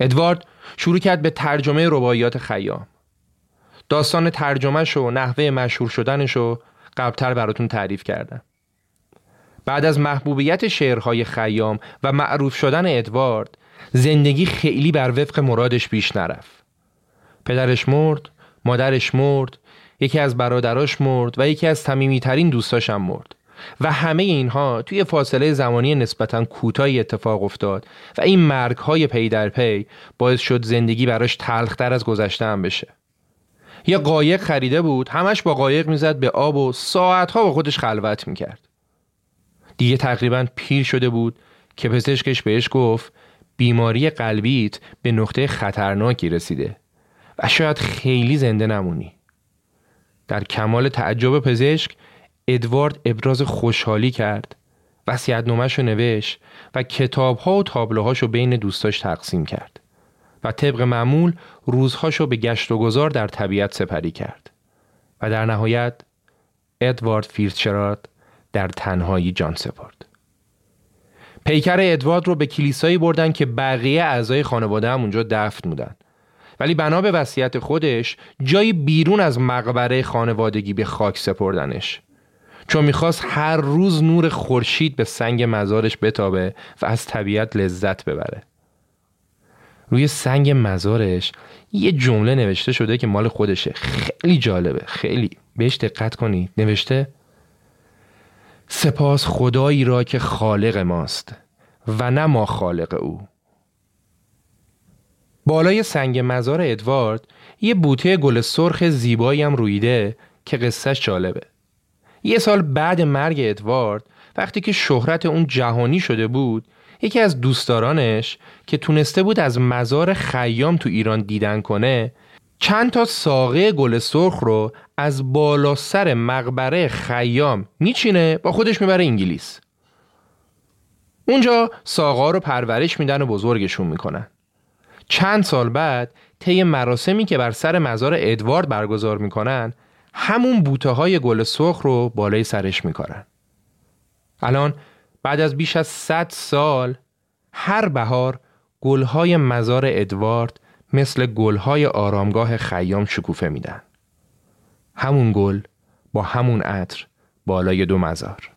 ادوارد شروع کرد به ترجمه رباعیات خیام. داستان ترجمهش و نحوه مشهور شدنش رو قبلتر براتون تعریف کردم. بعد از محبوبیت شعرهای خیام و معروف شدن ادوارد زندگی خیلی بر وفق مرادش پیش نرفت. پدرش مرد مادرش مرد یکی از برادراش مرد و یکی از تمیمیترین دوستاشم مرد. و همه اینها توی فاصله زمانی نسبتا کوتاهی اتفاق افتاد و این مرگ های پی در پی باعث شد زندگی براش تلختر از گذشته هم بشه. یه قایق خریده بود؟ همش با قایق می‌زد به آب و ساعتها با خودش خلوت می‌کرد. دیگه تقریبا پیر شده بود که پزشکش بهش گفت بیماری قلبیت به نقطه خطرناکی رسیده و شاید خیلی زنده نمونی. در کمال تعجب پزشک ادوارد ابراز خوشحالی کرد و وسیعت رو نوشت و کتاب ها و تابلوهاشو بین دوستاش تقسیم کرد. و طبق معمول روزهاشو به گشت و گذار در طبیعت سپری کرد و در نهایت ادوارد فیرچراد در تنهایی جان سپرد. پیکر ادوارد رو به کلیسایی بردن که بقیه اعضای خانواده هم اونجا دفن بودن. ولی بنا به وصیت خودش جایی بیرون از مقبره خانوادگی به خاک سپردنش. چون می‌خواست هر روز نور خورشید به سنگ مزارش بتابه و از طبیعت لذت ببره. روی سنگ مزارش یه جمله نوشته شده که مال خودشه. خیلی جالبه. خیلی. بهش دقت کنید نوشته سپاس خدایی را که خالق ماست و نه ما خالق او. بالای سنگ مزار ادوارد یه بوته گل سرخ زیبایی هم رویده که قصهش جالبه. یه سال بعد مرگ ادوارد وقتی که شهرت اون جهانی شده بود یکی از دوستدارانش که تونسته بود از مزار خیام تو ایران دیدن کنه چند تا ساقه گل سرخ رو از بالا سر مقبره خیام میچینه با خودش می‌بره انگلیس. اونجا ساقه رو پرورش میدن و بزرگشون می‌کنن. چند سال بعد طی مراسمی که بر سر مزار ادوارد برگزار می‌کنن همون بوته های گل سرخ رو بالای سرش می‌کنن الان بعد از بیش از 100 سال هر بهار گلهای مزار ادوارد مثل گلهای آرامگاه خیام شکوفه میدن. همون گل با همون عطر بالای دو مزار.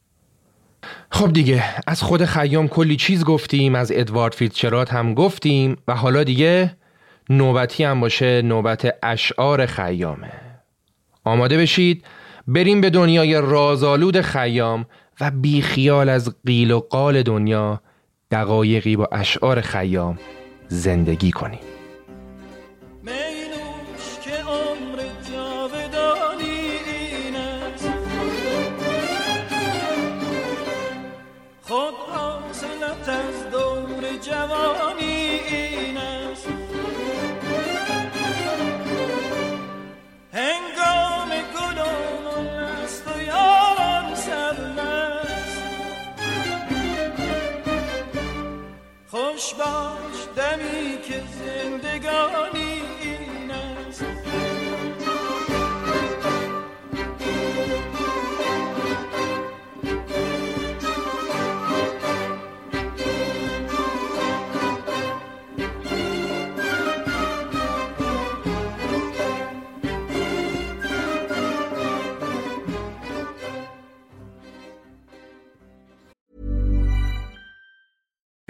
خب دیگه از خود خیام کلی چیز گفتیم از ادوارد فیلدچرات هم گفتیم و حالا دیگه نوبتی هم باشه نوبت اشعار خیامه آماده بشید بریم به دنیای رازآلود خیام و بیخیال از قیل و قال دنیا دقایقی با اشعار خیام زندگی کنیم. جهانی.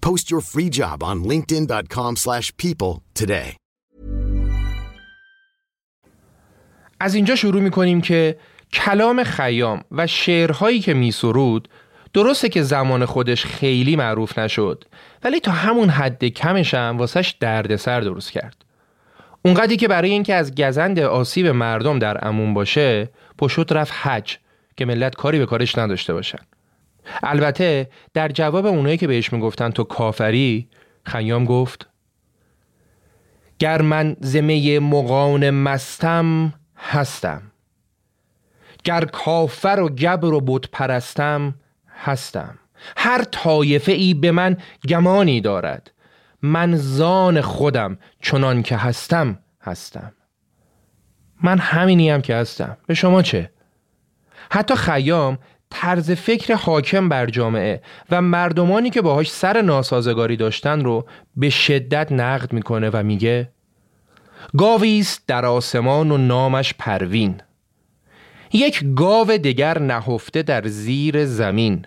Post your free job on linkedin.com/people today. از اینجا شروع می‌کنیم که کلام خیام و شعرهایی که میسرود درسته که زمان خودش خیلی معروف نشد ولی تا همون حد کمش هم واسش دردسر درست کرد. اونقدری که برای اینکه از گزند آسیب مردم در امون باشه پشت رفت حج که ملت کاری به کارش نداشته باشن البته در جواب اونایی که بهش می‌گفتن تو کافری خیام گفت گر من زمه مقان مستم هستم. گر کافر و گبر و بت پرستم هستم. هر طایفه ای به من گمانی دارد. من زان خودم چنان که هستم هستم. من همینی هم که هستم. به شما چه؟ حتی خیام طرز فکر حاکم بر جامعه و مردمانی که باهاش سر ناسازگاری داشتن رو به شدت نقد می‌کنه و میگه گاویست در آسمان و نامش پروین. یک گاو دگر نهفته در زیر زمین.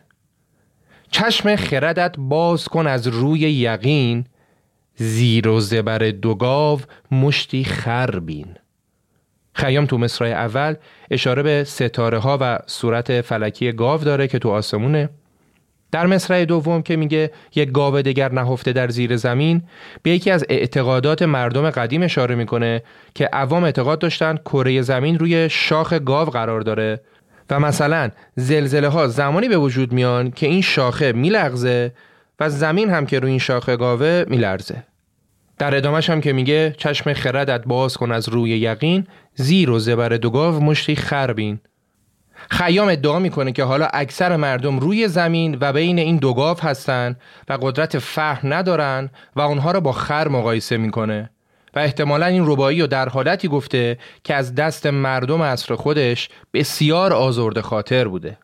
چشم خردت باز کن از روی یقین زیر و زبر دو گاو مشتی خربین خیام تو مصرای اول اشاره به ستاره ها و صورت فلکی گاو داره که تو آسمونه. در مصرع دوم که میگه یک گاو دیگر نهفته در زیر زمین به یکی از اعتقادات مردم قدیم اشاره می‌کنه که عوام اعتقاد داشتن کره زمین روی شاخ گاو قرار داره و مثلا زلزله ها زمانی به وجود میان که این شاخه میلغزه و زمین هم که روی این شاخه گاوه میلرزه. در ادامش هم که میگه چشم خردت باز کن از روی یقین زیر و زبر دو گاو مشتی خربین. خیام ادعا می‌کنه که حالا اکثر مردم روی زمین و بین این دو گاو هستن و قدرت فهم ندارن و اونها رو با خر مقایسه می‌کنه. و احتمالا این ربایی رو در حالتی گفته که از دست مردم عصر خودش بسیار آزرده خاطر بوده.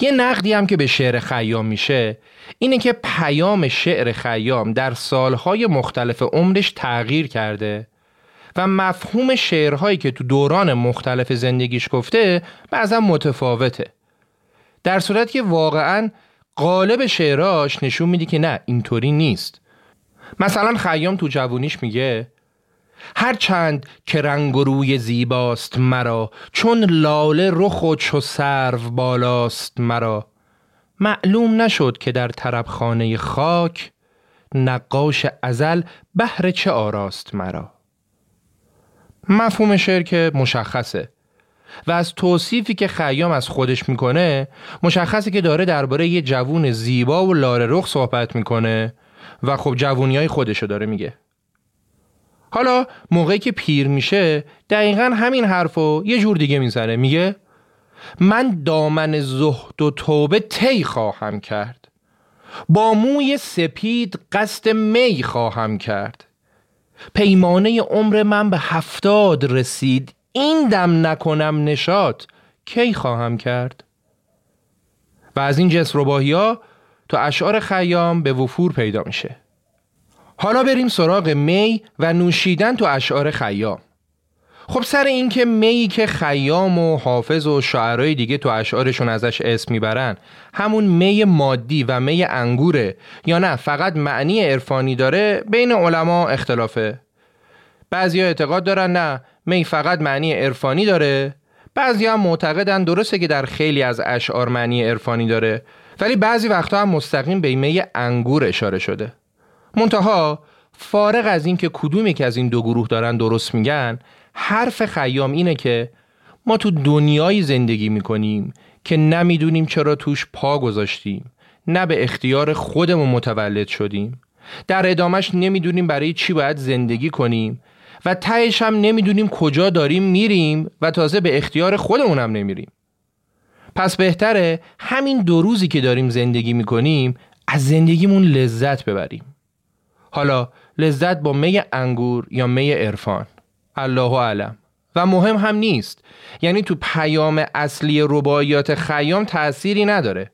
یه نقدی هم که به شعر خیام میشه اینه که پیام شعر خیام در سالهای مختلف عمرش تغییر کرده و مفهوم شعرهایی که تو دوران مختلف زندگیش گفته بعضا متفاوته. در صورت که واقعا قالب شعراش نشون میده که نه اینطوری نیست. مثلا خیام تو جوونیش میگه هر چند که رنگ و روی زیباست مرا چون لاله رخ و چو سرو بالاست مرا. معلوم نشد که در طرب خانه خاک نقاش ازل بهر چه آراست مرا. مفهوم شعر که مشخصه و از توصیفی که خیام از خودش می‌کنه مشخصه که داره درباره یه جوون زیبا و لاره رخ صحبت می‌کنه و خب جوونی های خودشو داره میگه. حالا موقعی که پیر میشه دقیقا همین حرفو یه جور دیگه می‌زنه. میگه من دامن زهد و توبه تی خواهم کرد. با موی سپید قصد می خواهم کرد. پیمانه عمر من به هفتاد رسید. این دم نکنم نشاد کی خواهم کرد؟ و از این جنس رباهی ها تو اشعار خیام به وفور پیدا میشه. حالا بریم سراغ می و نوشیدن تو اشعار خیام. خب سر اینکه می که خیام و حافظ و شاعرای دیگه تو اشعارشون ازش اسم می‌برن همون می مادی و می انگوره یا نه فقط معنی عرفانی داره بین علما اختلافه. بعضی اعتقاد دارن نه می فقط معنی عرفانی داره بعضی هم معتقدن درسته که در خیلی از اشعار معنی عرفانی داره ولی بعضی وقتا هم مستقیم به می انگور اشاره شده. منتها فارغ از اینکه کدومی که از این دو گروه دارن درست میگن حرف خیام اینه که ما تو دنیایی زندگی می‌کنیم که نمی‌دونیم چرا توش پا گذاشتیم نه به اختیار خودمون متولد شدیم. در ادامش نمی‌دونیم برای چی باید زندگی کنیم و تهش هم نمی‌دونیم کجا داریم میریم و تازه به اختیار خودمون هم نمیریم. پس بهتره همین دو روزی که داریم زندگی می‌کنیم از زندگیمون لذت ببریم. حالا لذت با می انگور یا می عرفان؟ الله علم و مهم هم نیست. یعنی تو پیام اصلی رباعیات خیام تأثیری نداره.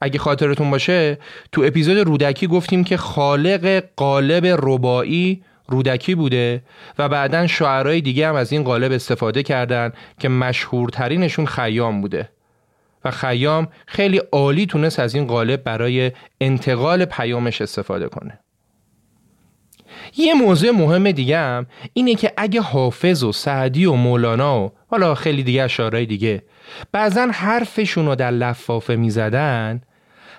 اگه خاطرتون باشه تو اپیزود رودکی گفتیم که خالق قالب ربایی رودکی بوده و بعدا شاعرای دیگه هم از این قالب استفاده کردن که مشهورترینشون خیام بوده. و خیام خیلی عالی تونست از این قالب برای انتقال پیامش استفاده کنه. یه موضوع مهم دیگه هم اینه که اگه حافظ و سعدی و مولانا و حالا خیلی دیگه اشارای دیگه بعضا حرفشون رو در لفافه می‌زدن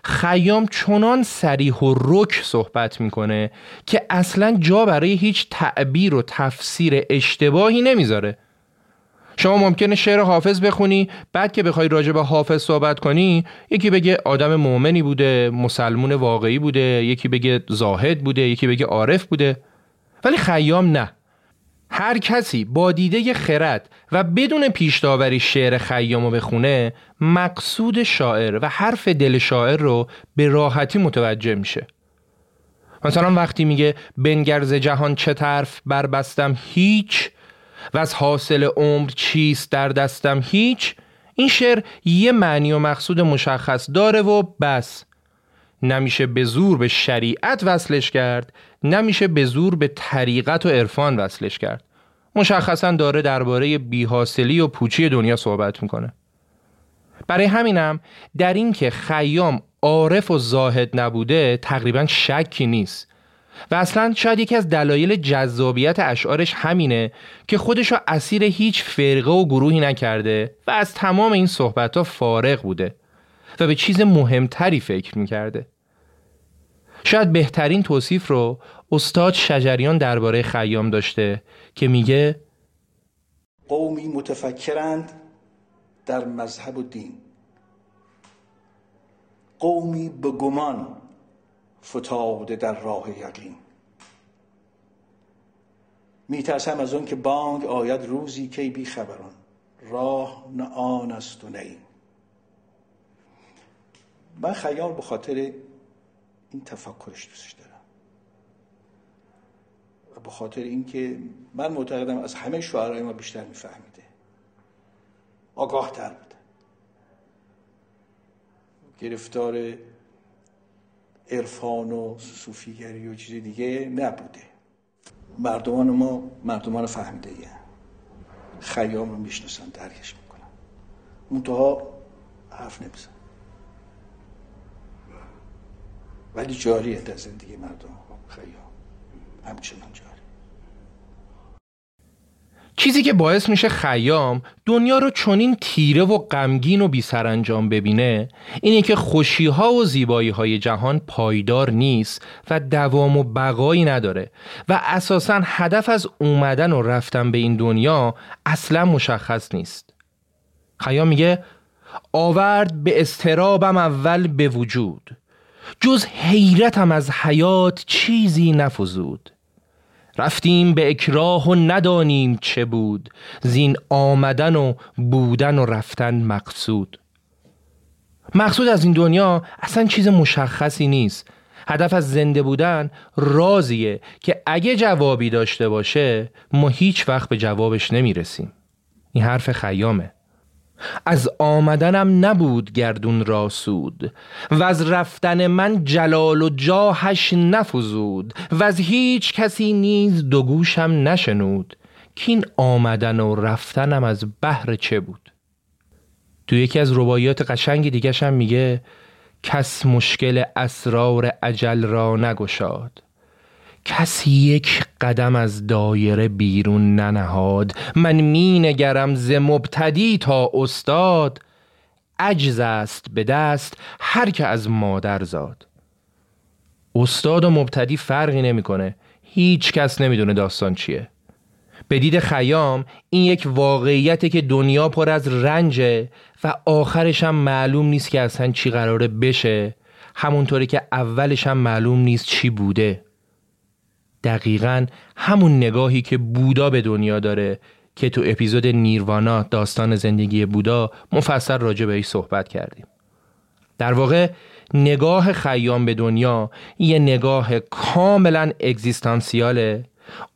خیام چنان سریح و رک صحبت می‌کنه که اصلا جا برای هیچ تعبیر و تفسیر اشتباهی نمی‌ذاره. شما ممکنه شعر حافظ بخونی بعد که بخوای راجع به حافظ صحبت کنی یکی بگه آدم مؤمنی بوده مسلمون واقعی بوده یکی بگه زاهد بوده یکی بگه عارف بوده. ولی خیام نه. هر کسی با دیده خرد و بدون پیشداوری شعر خیامو بخونه مقصود شاعر و حرف دل شاعر رو به راحتی متوجه میشه. مثلا وقتی میگه بنگرز جهان چه طرف بربستم هیچ و از حاصل عمر چیست در دستم هیچ؟ این شعر یه معنی و مقصود مشخص داره و بس. نمیشه به زور به شریعت وصلش کرد نمیشه به زور به طریقت و عرفان وصلش کرد. مشخصا داره درباره بیحاصلی و پوچی دنیا صحبت می‌کنه. برای همینم در اینکه خیام عارف و زاهد نبوده تقریبا شکی نیست. و اصلا شاید یکی از دلایل جذابیت اشعارش همینه که خودش رو اسیر هیچ فرقه و گروهی نکرده و از تمام این صحبت ها فارغ بوده و به چیز مهمتری فکر می‌کرده. شاید بهترین توصیف رو استاد شجریان درباره خیام داشته که میگه قومی متفکرند در مذهب و دین. قومی به گمان فتاده در راه یقین. میترسم از اون که بانگ آید روزی کی بی خبران. راه نه آن است و نه من خیال به خاطر این تفکرش دوستش دارم. و به خاطر اینکه من معتقدم از همه شعرهای ما بیشتر میفهمیده. آگاه تر بوده. گرفتار عرفان و صوفیگری و چیز دیگه نبوده. مردمان ما مردمان فهمیده یه خیام رو می‌شناسن درکش می‌کنن. منتها حرف نمیزن ولی جاریه در زندگی مردم. خیام. همچنان جاری چیزی که باعث میشه خیام دنیا رو چنین تیره و غمگین و بیسرانجام ببینه اینه که خوشی ها و زیبایی های جهان پایدار نیست و دوام و بقایی نداره و اساسا هدف از اومدن و رفتن به این دنیا اصلا مشخص نیست. خیام میگه آورد به استرابم اول به وجود جز حیرتم از حیات چیزی نفزود. رفتیم به اکراه و ندانیم چه بود زین آمدن و بودن و رفتن مقصود. مقصود از این دنیا اصلا چیز مشخصی نیست. هدف از زنده بودن رازیه که اگه جوابی داشته باشه ما هیچ وقت به جوابش نمی‌رسیم. این حرف خیامه. از آمدنم نبود گردون را سود. و از رفتن من جلال و جاهش نفزود. و از هیچ کسی نیز دو گوشم نشنود. کین آمدن و رفتنم از بحر چه بود؟ تو یکی از رباعیات قشنگ دیگه هم میگه کس مشکل اسرار عجل را نگشاد. کسی یک قدم از دایره بیرون ننهاد. من می نگرم ز مبتدی تا استاد. عجز است به دست هر که از مادر زاد. استاد و مبتدی فرقی نمی‌کنه. هیچ کس نمی‌دونه داستان چیه. به دید خیام این یک واقعیته که دنیا پر از رنجه و آخرش هم معلوم نیست که اصلا چی قراره بشه. همونطوری که اولش هم معلوم نیست چی بوده. دقیقا همون نگاهی که بودا به دنیا داره که تو اپیزود نیروانا داستان زندگی بودا مفصل راجع بهش صحبت کردیم. در واقع نگاه خیام به دنیا یه نگاه کاملا اگزیستانسیاله.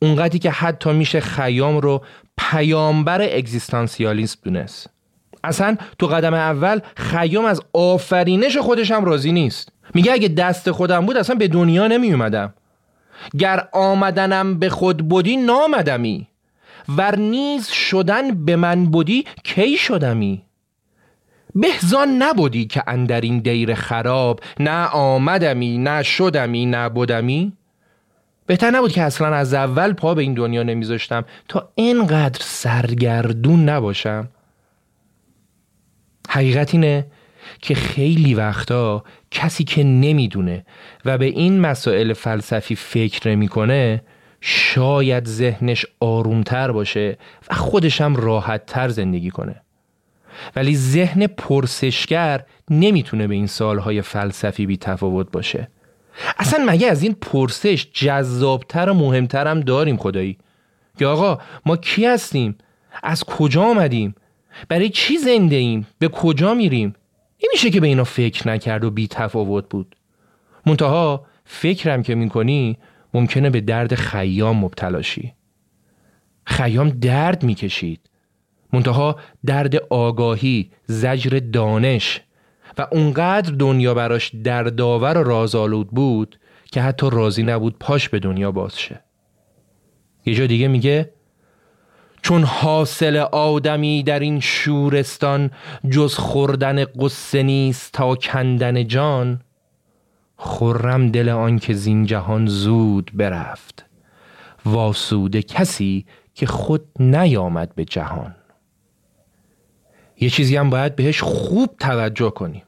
اونقدری که حتی میشه خیام رو پیامبر اگزیستانسیالیسم دونست. اصلا تو قدم اول خیام از آفرینش خودش هم راضی نیست. میگه اگه دست خودم بود اصلا به دنیا نمی اومدم گر آمدنم به خود بودی نامدمی. ور نیز شدن به من بودی کی شدمی؟ بهزان نبودی که اندر این دیر خراب نه آمدمی نه شدمی نه بودمی بهتر نبود که اصلا از اول پا به این دنیا نمیذاشتم تا اینقدر سرگردون نباشم. حقیقت اینه که خیلی وقتا کسی که نمی‌دونه و به این مسائل فلسفی فکر نمی‌کنه شاید ذهنش آرومتر باشه و خودش هم راحتتر زندگی کنه. ولی ذهن پرسشگر نمی‌تونه به این سالهای فلسفی بی تفاوت باشه. اصلا مگه از این پرسش جذابتر و مهمتر هم داریم خدایی؟ که آقا ما کی هستیم؟ از کجا آمدیم؟ برای چی زنده ایم؟ به کجا میریم؟ نمیشه که به اینا فکر نکرد و بی تفاوت بود. منتها فکرم که می‌کنی ممکنه به درد خیام مبتلا شی خیام درد می‌کشید. منتها درد آگاهی زجر دانش و اونقدر دنیا براش دردآور و رازآلود بود که حتی راضی نبود پاش به دنیا باز شه. یه جا دیگه میگه چون حاصل آدمی در این شورستان جز خوردن قصه نیست تا کندن جان خرم دل آن که زین جهان زود برفت واسوده کسی که خود نیامد به جهان. یه چیزی هم باید بهش خوب توجه کنیم.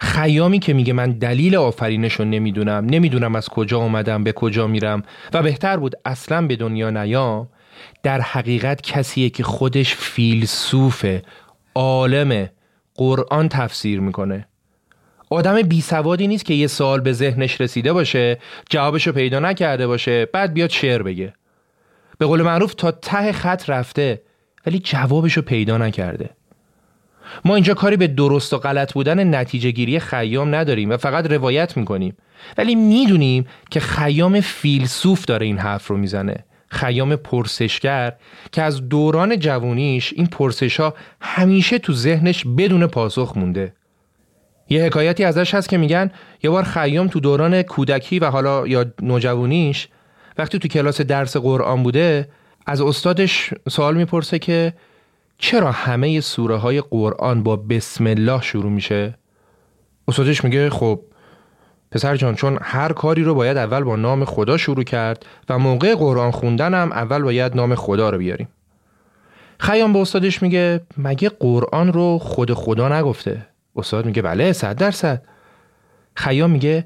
خیامی که میگه من دلیل آفرینش رو نمی‌دونم نمی‌دونم از کجا اومدم به کجا میرم و بهتر بود اصلا به دنیا نیام در حقیقت کسیه که خودش فیلسوف عالم قرآن تفسیر می‌کنه. آدم بی سوادی نیست که یه سال به ذهنش رسیده باشه جوابش رو پیدا نکرده باشه بعد بیاد شعر بگه. به قول معروف تا ته خط رفته ولی جوابش رو پیدا نکرده. ما اینجا کاری به درست و غلط بودن نتیجه گیری خیام نداریم و فقط روایت می‌کنیم. ولی می‌دونیم که خیام فیلسوف داره این حرف رو می‌زنه. خیام پرسشگر که از دوران جوونیش این پرسش ها همیشه تو ذهنش بدون پاسخ مونده یه حکایتی ازش هست که میگن یه بار خیام تو دوران کودکی و حالا یا نوجوانیش وقتی تو کلاس درس قرآن بوده از استادش سوال می‌پرسه که چرا همه سوره های قرآن با بسم الله شروع میشه؟ استادش میگه خب پسر جان چون هر کاری رو باید اول با نام خدا شروع کرد و موقع قرآن خوندن هم اول باید نام خدا رو بیاریم. خیام به استادش میگه مگه قرآن رو خود خدا نگفته؟ استاد میگه بله صد درصد. خیام میگه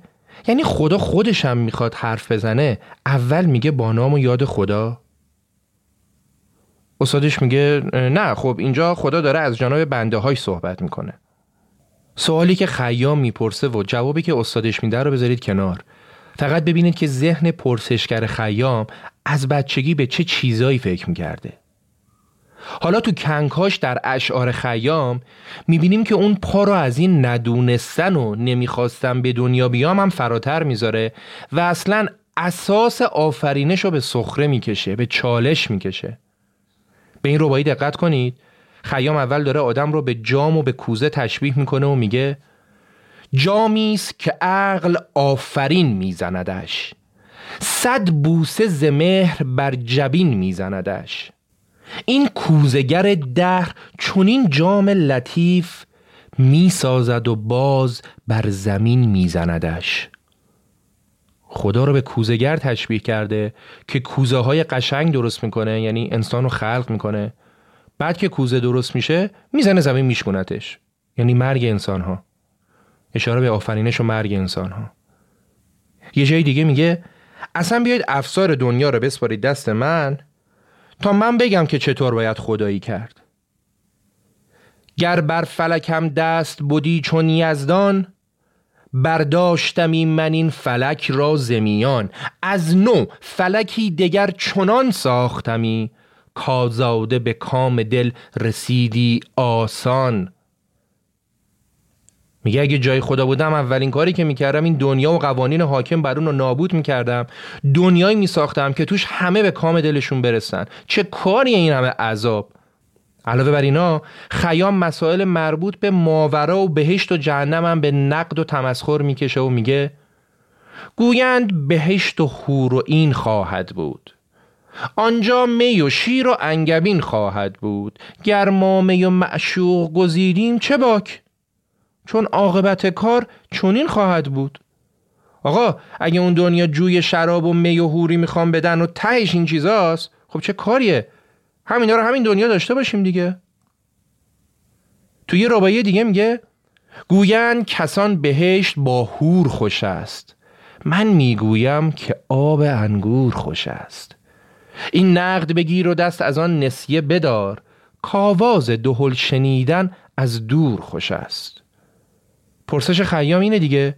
یعنی خدا خودش هم می‌خواد حرف بزنه اول میگه با نام و یاد خدا. استادش میگه نه خب اینجا خدا داره از جانب بنده های صحبت می‌کنه. سوالی که خیام می‌پرسه و جوابی که استادش میده رو بذارید کنار. فقط ببینید که ذهن پرسشگر خیام از بچگی به چه چیزایی فکر می‌کرده. حالا تو کنکاش در اشعار خیام می‌بینیم که اون پا رو از این ندونستن و نمی‌خواستن به دنیا بیام هم فراتر می‌ذاره و اصلا اساس آفرینش رو به سخره می‌کشه به چالش می‌کشه. به این ربایی دقت کنید. خیام اول داره آدم رو به جام و به کوزه تشبیه می‌کنه و میگه جامی است که عقل آفرین میزندش. صد بوسه زمهر بر جبین میزندش. این کوزگر دهر چونین جام لطیف می‌سازد و باز بر زمین میزندش. خدا رو به کوزگر تشبیه کرده که کوزه های قشنگ درست می‌کنه یعنی انسان رو خلق می‌کنه. بعد که کوزه درست میشه می‌زنه زمین میشکنتش یعنی مرگ انسان ها اشاره به آفرینش و مرگ انسان ها یه جای دیگه میگه اصلا بیاید افسار دنیا رو بسپارید دست من تا من بگم که چطور باید خدایی کرد. گر بر فلکم دست بودی چون یزدان برداشتمی من این فلک را زمیان. از نو فلکی دگر چنان ساختمی کازاده به کام دل رسیدی آسان. میگه اگه جای خدا بودم اولین کاری که می‌کردم این دنیا و قوانین حاکم بر اون رو نابود می‌کردم. دنیایی میساختم که توش همه به کام دلشون برسن. چه کاری این همه عذاب؟ علاوه بر اینا خیام مسائل مربوط به ماورا و بهشت و جهنم هم به نقد و تمسخر می‌کشه و میگه گویند بهشت و حور و این خواهد بود. آنجا می و شیر و انگبین خواهد بود. گر ما می و معشوق گزیدیم چه باک؟ چون عاقبت کار چنین خواهد بود. آقا اگه اون دنیا جوی شراب و می و حوری می‌خوام بدن و تهش این چیزاست خب چه کاریه؟ همینا رو همین دنیا داشته باشیم دیگه. توی یه ربایی دیگه میگه گویند کسان بهشت با هور خوش است. من می‌گویم که آب انگور خوش است. این نقد بگیر و دست از آن نسیه بدار. کاواز دهل شنیدن از دور خوش است. پرسش خیام اینه دیگه.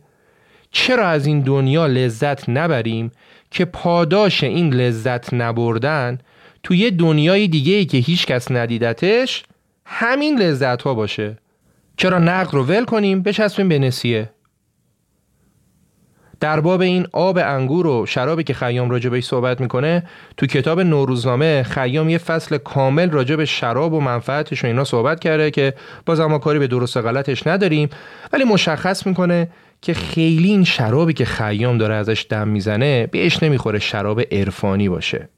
چرا از این دنیا لذت نبریم که پاداش این لذت نبردن؟ توی دنیای دیگه ای که هیچ کس ندیدتش همین لذت ها باشه. چرا نقد رو ول کنیم؟ بچسبیم به نسیه. در باب این آب انگور و شرابی که خیام راجع بهش صحبت می‌کنه تو کتاب نوروزنامه خیام یه فصل کامل راجع به شراب و منفعتش و اینا صحبت کرده که باز ما کاری به درست غلطش نداریم. ولی مشخص می‌کنه که خیلی این شرابی که خیام داره ازش دم می‌زنه بهش نمی‌خوره شراب عرفانی باشه.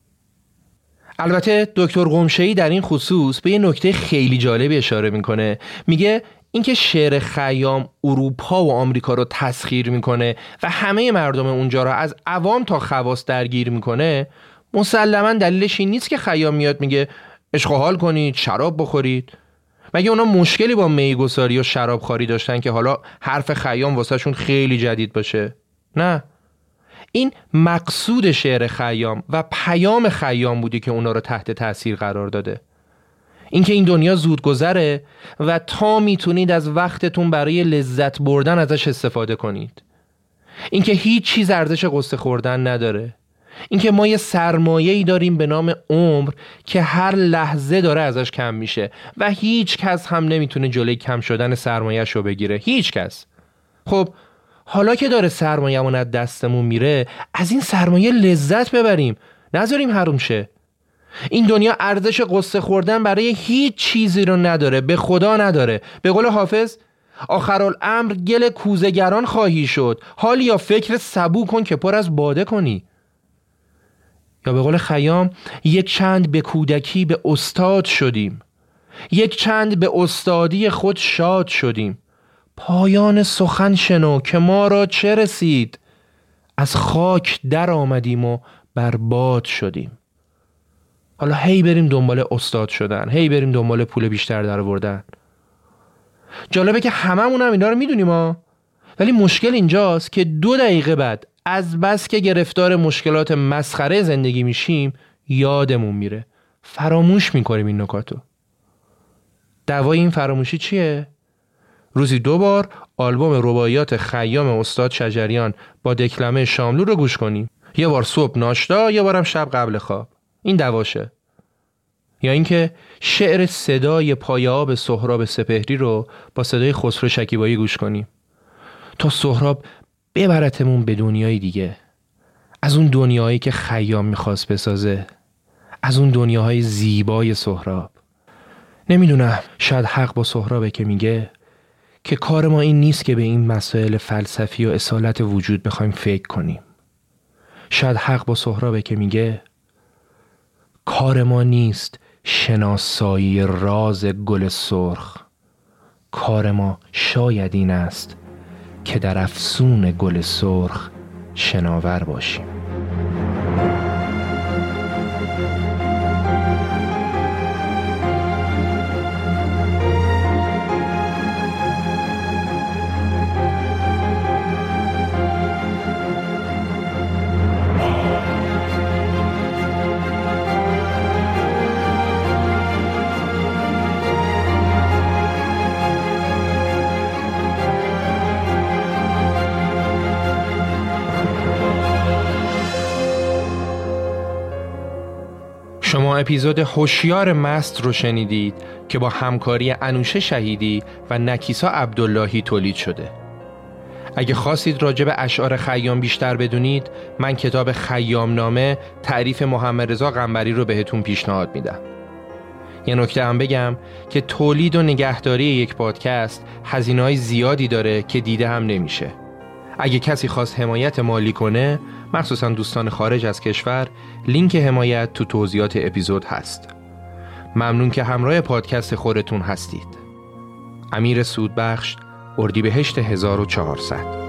البته دکتر قمشه‌ای در این خصوص به یه نکته خیلی جالبی اشاره می‌کنه. میگه اینکه شعر خیام اروپا و آمریکا رو تسخیر می‌کنه و همه مردم اونجا رو از عوام تا خواص درگیر می‌کنه مسلما دلیلش این نیست که خیام میاد میگه عشق کنید شراب بخورید. مگه اونا مشکلی با میگساری و شراب خاری داشتن که حالا حرف خیام واسهشون خیلی جدید باشه؟ نه. این مقصود شعر خیام و پیام خیام بودی که اونا رو تحت تاثیر قرار داده. اینکه این دنیا زود گذره و تا می‌تونید از وقتتون برای لذت بردن ازش استفاده کنید. اینکه هیچ چیز ارزش قصه خوردن نداره. اینکه ما یه سرمایه ای داریم به نام عمر که هر لحظه داره ازش کم میشه و هیچ کس هم نمی‌تونه جلوی کم شدن سرمایهش رو بگیره. هیچ کس. خب حالا که داره سرمایه‌مون از دستمون میره از این سرمایه لذت ببریم. نذاریم حروم شه. این دنیا ارزش قصه خوردن برای هیچ چیزی رو نداره به خدا نداره. به قول حافظ آخرالامر گل کوزگران خواهی شد. حال یا فکر سبو کن که پر از باده کنی. یا به قول خیام یک چند به کودکی به استاد شدیم. یک چند به استادی خود شاد شدیم. پایان سخن شنو که ما را چه رسید. از خاک در آمدیم و برباد شدیم. حالا هی بریم دنبال استاد شدن هی بریم دنبال پول بیشتر در آوردن. جالبه که هممون هم اینا رو می‌دونیم ها. ولی مشکل اینجاست که دو دقیقه بعد از بس که گرفتار مشکلات مسخره زندگی میشیم یادمون میره. فراموش می‌کنیم این نکاتو. دوای این فراموشی چیه؟ روزی دو بار آلبوم رباعیات خیام استاد شجریان با دکلمه شاملو رو گوش کنیم. یه بار صبح ناشتا یه بارم شب قبل خواب. این دواشه. یا اینکه شعر صدای پای آب سهراب سپهری رو با صدای خسرو شکیبایی گوش کنیم تا سهراب ببرتمون به دنیای دیگه. از اون دنیایی که خیام می‌خواست بسازه. از اون دنیاهای زیبای سهراب. نمی‌دونم شاید حق با سهرابه که میگه که کار ما این نیست که به این مسائل فلسفی و اصالت وجود بخوایم فکر کنیم. شاید حق با سهرابه که میگه کار ما نیست شناسایی راز گل سرخ. کار ما شاید این است که در افسون گل سرخ شناور باشیم. اپیزود هوشیار مست رو شنیدید که با همکاری انوشه شهیدی و نکیسا عبداللهی تولید شده. اگه خواستید راجع به اشعار خیام بیشتر بدونید من کتاب خیام نامه تعریف محمد رضا قنبری رو بهتون پیشنهاد میدم. یه نکته هم بگم که تولید و نگهداری یک پادکست هزینه زیادی داره که دیده هم نمیشه. اگه کسی خواست حمایت مالی کنه مخصوصا دوستان خارج از کشور لینک حمایت تو توضیحات اپیزود هست. ممنون که همراه پادکست خودتون هستید. امیر سودبخش اردیبهشت 1400